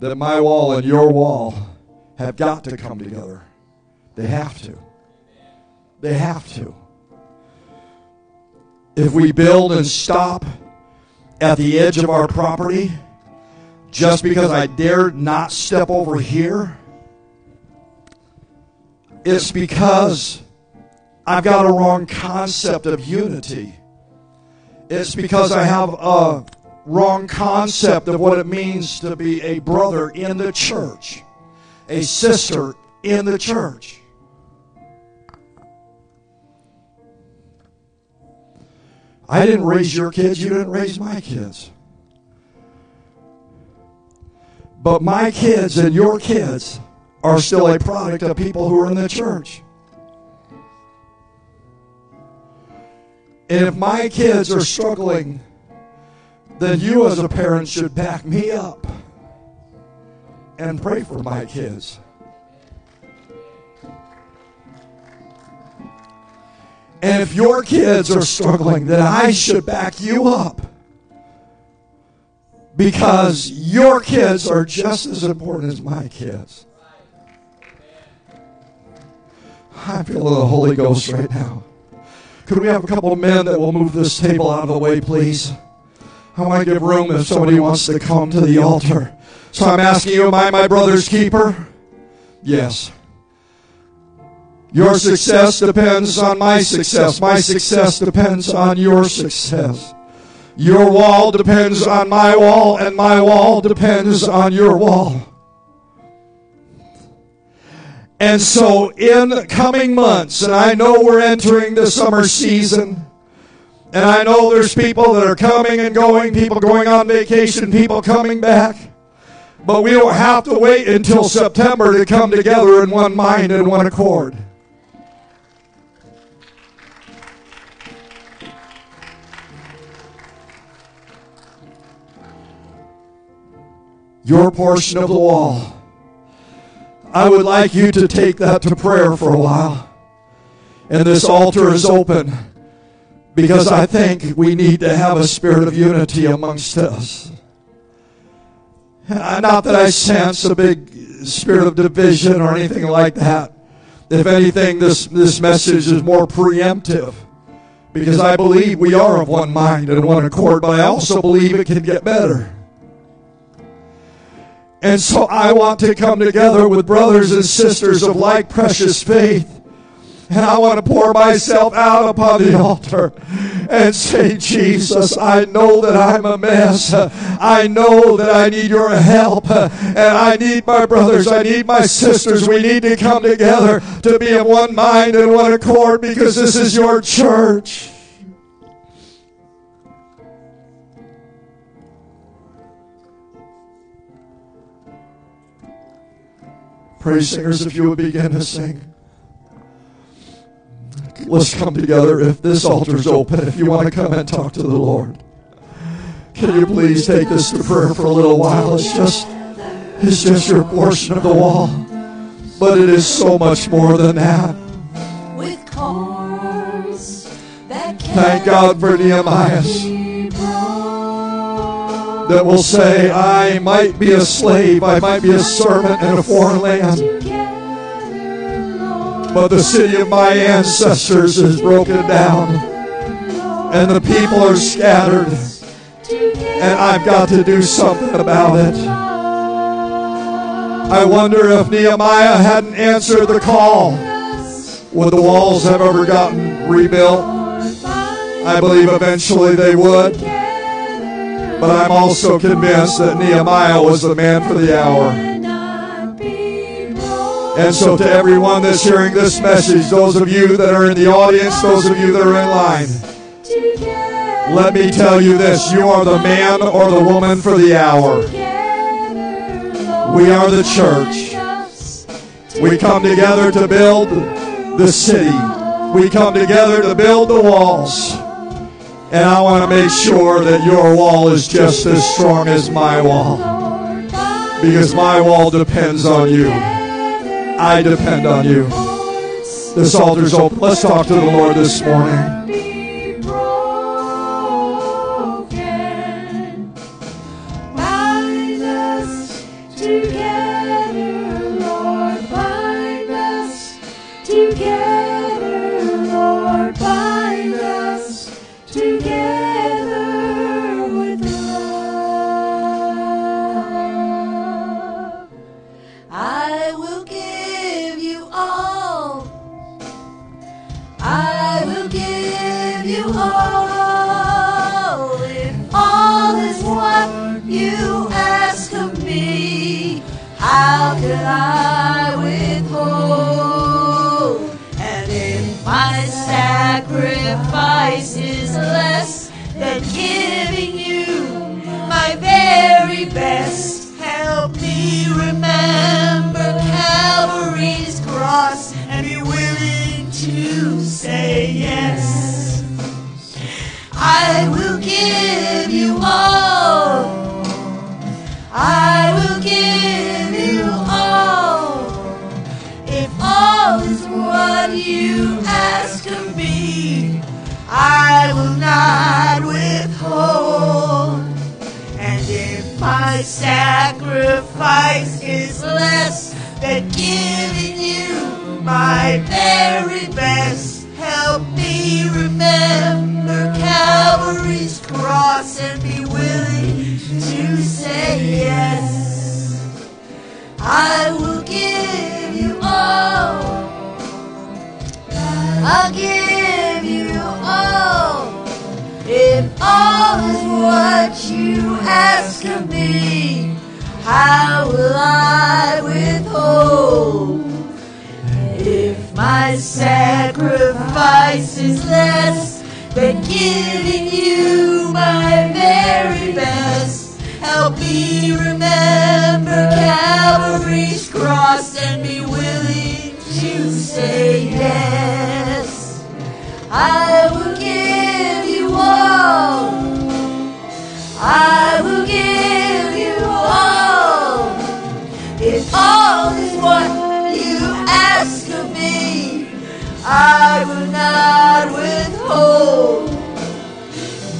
that my wall and your wall have got to come together. They have to. They have to. If we build and stop at the edge of our property, just because I dared not step over here. It's because I've got a wrong concept of unity. It's because I have a wrong concept of what it means to be a brother in the church, a sister in the church. I didn't raise your kids, you didn't raise my kids. But my kids and your kids are still a product of people who are in the church. And if my kids are struggling, then you as a parent should back me up and pray for my kids. And if your kids are struggling, then I should back you up. Because your kids are just as important as my kids. I feel the Holy Ghost right now. Could we have a couple of men that will move this table out of the way, please? I want to give room if somebody wants to come to the altar. So I'm asking you, am I my brother's keeper? Yes. Your success depends on my success. My success depends on your success. Your wall depends on my wall, and my wall depends on your wall. And so, in coming months, and I know we're entering the summer season, and I know there's people that are coming and going, people going on vacation, people coming back. But we don't have to wait until September to come together in one mind and one accord. Your portion of the wall. I would like you to take that to prayer for a while. And this altar is open because I think we need to have a spirit of unity amongst us. Not that I sense a big spirit of division or anything like that. If anything, this, this message is more preemptive because I believe we are of one mind and one accord, but I also believe it can get better. And so I want to come together with brothers and sisters of like precious faith. And I want to pour myself out upon the altar and say, Jesus, I know that I'm a mess. I know that I need your help. And I need my brothers. I need my sisters. We need to come together to be of one mind and one accord because this is your church. Praise singers, if you would begin to sing. Let's come together. If this altar's open, if you want to come and talk to the Lord, can you please take this to prayer for a little while? It's just, it's just your portion of the wall, but it is so much more than that. with cars that Thank God for Nehemiah that will say, I might be a slave, I might be a servant in a foreign land, but the city of my ancestors is broken down, and the people are scattered, and I've got to do something about it. I wonder if Nehemiah hadn't answered the call, would the walls have ever gotten rebuilt? I believe eventually they would. But I'm also convinced that Nehemiah was the man for the hour. And so, to everyone that's hearing this message, those of you that are in the audience, those of you that are in line, let me tell you this you are the man or the woman for the hour. We are the church. We come together to build the city, we come together to build the walls. And I want to make sure that your wall is just as strong as my wall. Because my wall depends on you. I depend on you. This altar's open. Let's talk to the Lord this morning. I withhold? And if my sacrifice is less than giving you my very best, help me remember Calvary's cross and be willing to say yes. I will give you sacrifice is less than giving you my very best, help me remember Calvary's cross and be willing to say yes. I will give you all. I'll give you all. If all is what you ask of me, how will I withhold? If my sacrifice is less than giving you my very best, help me remember Calvary's cross and be willing to say yes. I will give you all. I will give you all. If all is what you ask of me, I will not withhold.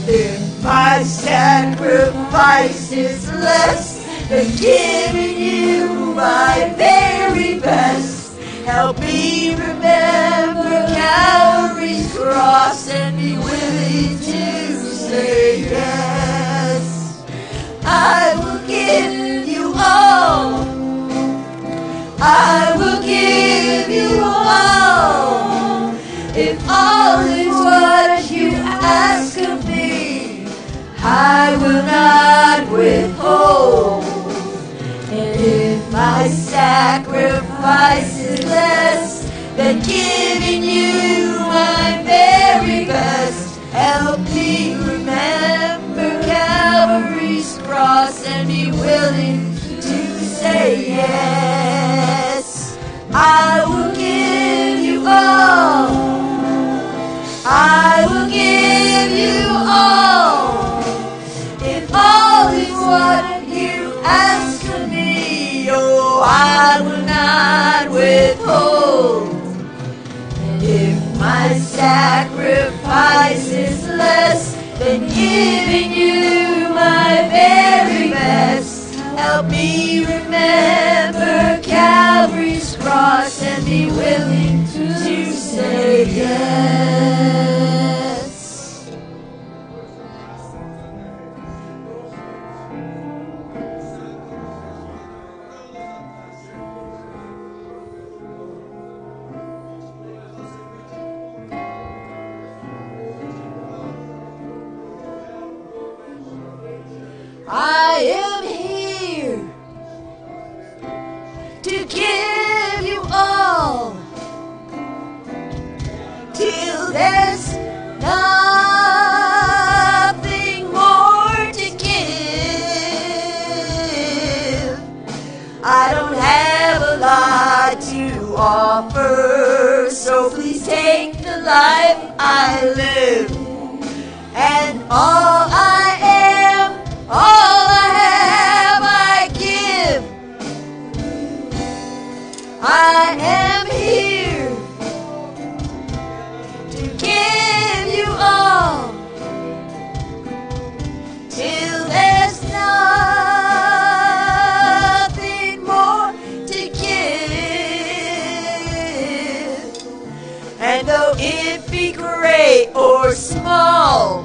If my sacrifice is less than giving you my very best, help me remember Calvary's cross and be willing to say yes. I will give you all. I will give you all. If all is what you ask of me, I will not withhold. And my sacrifice is less than giving you my very best, help me remember Calvary's cross and be willing to say yes. Sacrifice is less than giving you my very best, help me remember Calvary's cross and be willing to say yes. Offer, so please take the life I live. And all I am, all I have, I give. I am here to give you all. Till or small.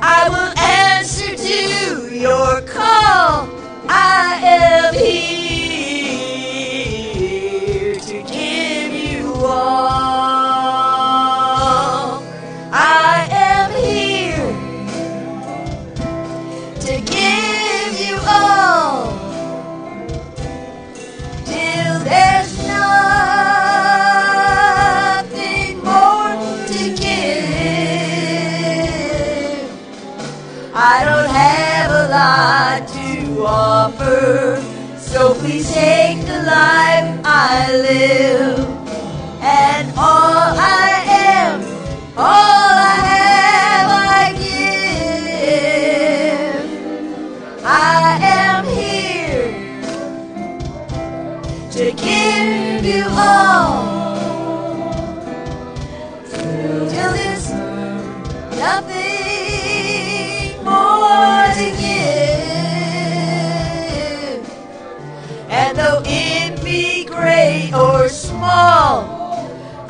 I will answer to your call. I am here. Lot to offer. So please take the life I live. And all I am, all I have, I give. I am here to give you all. Till there's nothing great or small,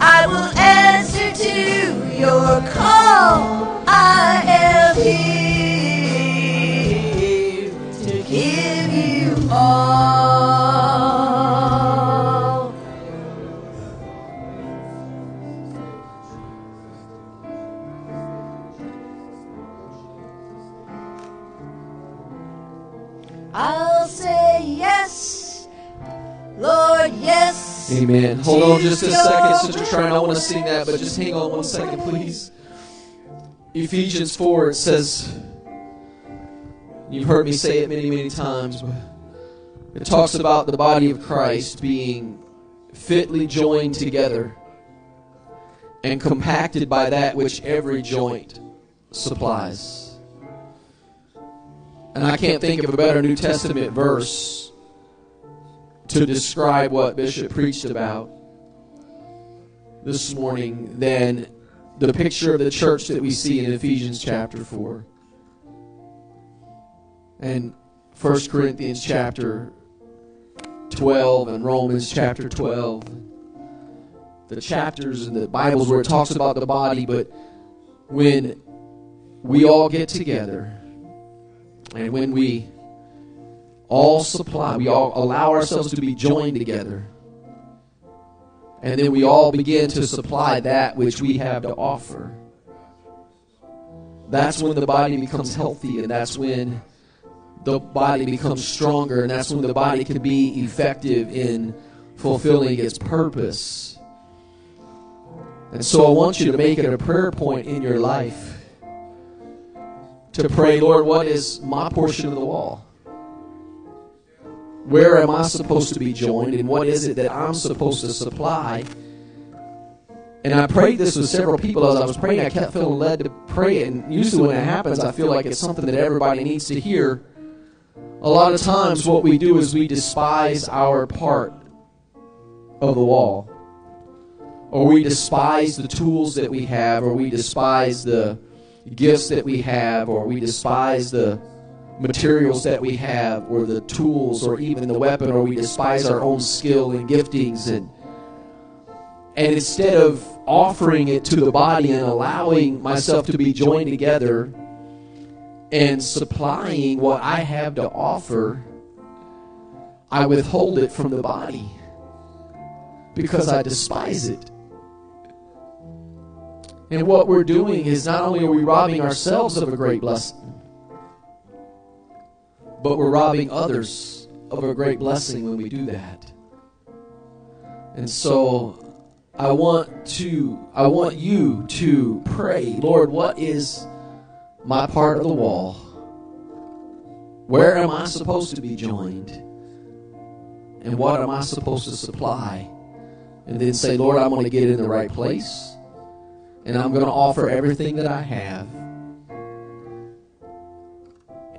I will answer to your call. I am here to give you all. Lord, yes. Amen. Hold on just a second, Sister Trine. I want to sing that, but just hang on one second, please. Ephesians 4, it says, you've heard me say it many, many times, but it talks about the body of Christ being fitly joined together and compacted by that which every joint supplies. And I can't think of a better New Testament verse to describe what Bishop preached about this morning than the picture of the church that we see in Ephesians chapter 4 and 1 Corinthians chapter 12 and Romans chapter 12. The chapters in the Bibles where it talks about the body, but when we all get together and when we all supply, we all allow ourselves to be joined together. And then we all begin to supply that which we have to offer. That's when the body becomes healthy, and that's when the body becomes stronger, and that's when the body can be effective in fulfilling its purpose. And so I want you to make it a prayer point in your life to pray, Lord, what is my portion of the wall? Where am I supposed to be joined, and what is it that I'm supposed to supply? And I prayed this with several people as I was praying. I kept feeling led to pray it. And usually, when it happens, I feel like it's something that everybody needs to hear. A lot of times, what we do is we despise our part of the wall, or we despise the tools that we have, or we despise the gifts that we have, or we despise the materials that we have, or the tools, or even the weapon, or we despise our own skill and giftings. And, and instead of offering it to the body and allowing myself to be joined together and supplying what I have to offer, I withhold it from the body because I despise it. And what we're doing is not only are we robbing ourselves of a great blessing, but we're robbing others of a great blessing when we do that. And so I want to I want you to pray, Lord, what is my part of the wall? Where am I supposed to be joined? And what am I supposed to supply? And then say, Lord, I'm going to get in the right place. And I'm going to offer everything that I have.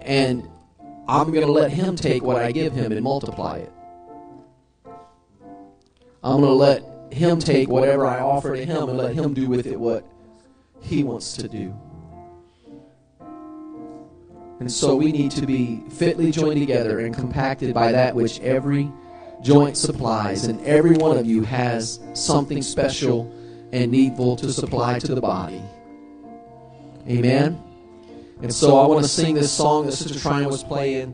And I'm going to let Him take what I give Him and multiply it. I'm going to let Him take whatever I offer to Him and let Him do with it what He wants to do. And so we need to be fitly joined together and compacted by that which every joint supplies. And every one of you has something special and needful to supply to the body. Amen. And so I want to sing this song that Sister Trine was playing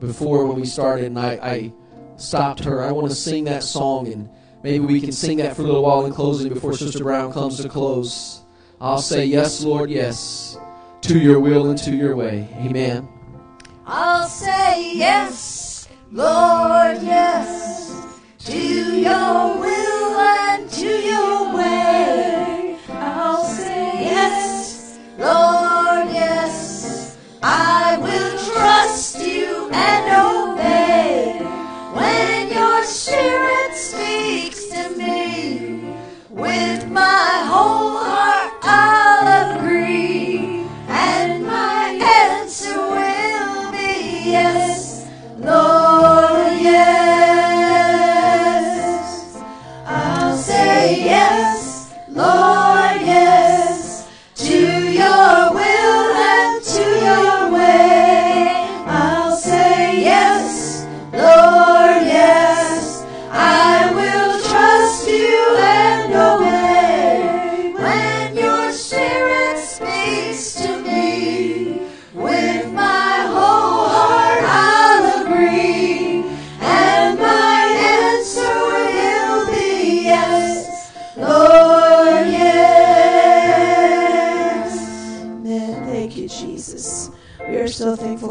before when we started, and I, I stopped her. I want to sing that song, and maybe we can sing that for a little while in closing before Sister Brown comes to close. I'll say, Yes, Lord, yes, to your will and to your way. Amen. I'll say yes, Lord, yes, to your will and to your way. Lord, yes, I will trust you and obey when your spirit speaks to me with my whole heart. I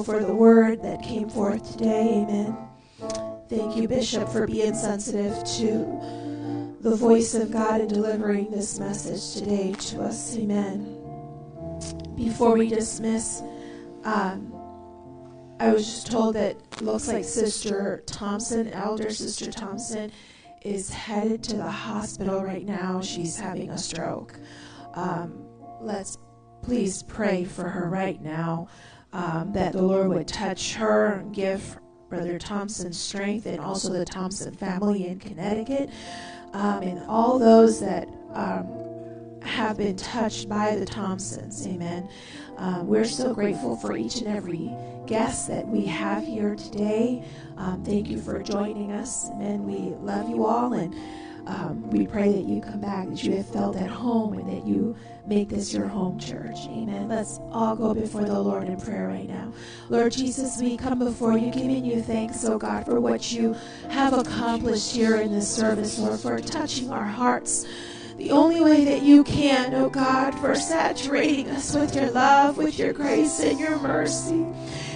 for the word that came forth today. Amen. Thank you, Bishop, for being sensitive to the voice of God and delivering this message today to us. Amen. Before we dismiss, um, I was just told that looks like Sister Thompson, Elder Sister Thompson, is headed to the hospital right now. She's having a stroke. Um, let's please pray for her right now um, that the Lord would touch her and give Brother Thompson strength and also the Thompson family in Connecticut um, and all those that um, have been touched by the Thompsons. Amen. Um, we're so grateful for each and every guest that we have here today. Um, thank you for joining us. Amen. We love you all and um, we pray that you come back, that you have felt at home, and that you make this your home church. Amen. Let's all go before the Lord in prayer right now. Lord Jesus, we come before you, giving you thanks, oh God, for what you have accomplished here in this service, Lord, for touching our hearts the only way that you can, oh God, for saturating us with your love, with your grace, and your mercy.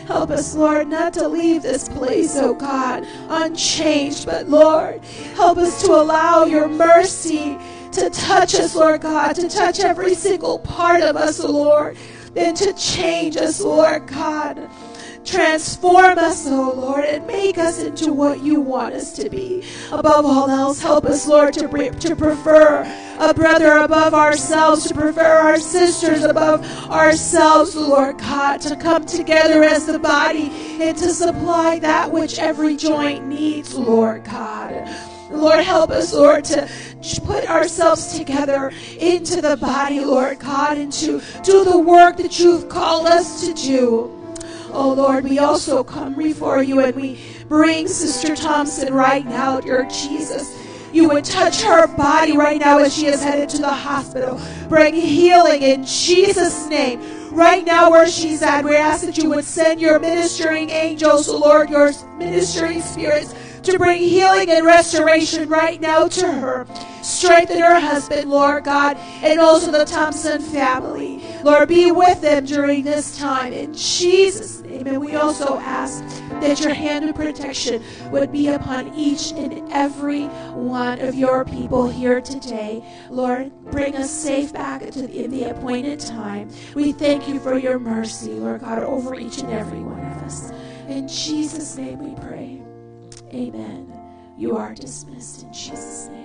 Help us, Lord, not to leave this place, oh God, unchanged, but Lord, help us to allow your mercy to touch us, Lord God, to touch every single part of us, Lord, and to change us, Lord God. Transform us, oh Lord, and make us into what you want us to be. Above all else, help us, Lord, to, to prefer a brother above ourselves, to prefer our sisters above ourselves, Lord God, to come together as the body and to supply that which every joint needs, Lord God. Lord, help us, Lord, to put ourselves together into the body, Lord God, and to do the work that you've called us to do. Oh Lord, we also come before you and we bring Sister Thompson right now, dear Jesus. You would touch her body right now as she is headed to the hospital. Bring healing in Jesus' name. Right now, where she's at, we ask that you would send your ministering angels, Lord, your ministering spirits to bring healing and restoration right now to her. Strengthen her husband, Lord God, and also the Thompson family. Lord, be with them during this time. In Jesus' name. And we also ask that your hand of protection would be upon each and every one of your people here today. Lord, bring us safe back to the, in the appointed time. We thank you for your mercy, Lord God, over each and every one of us. In Jesus' name we pray. Amen. You are dismissed in Jesus' name.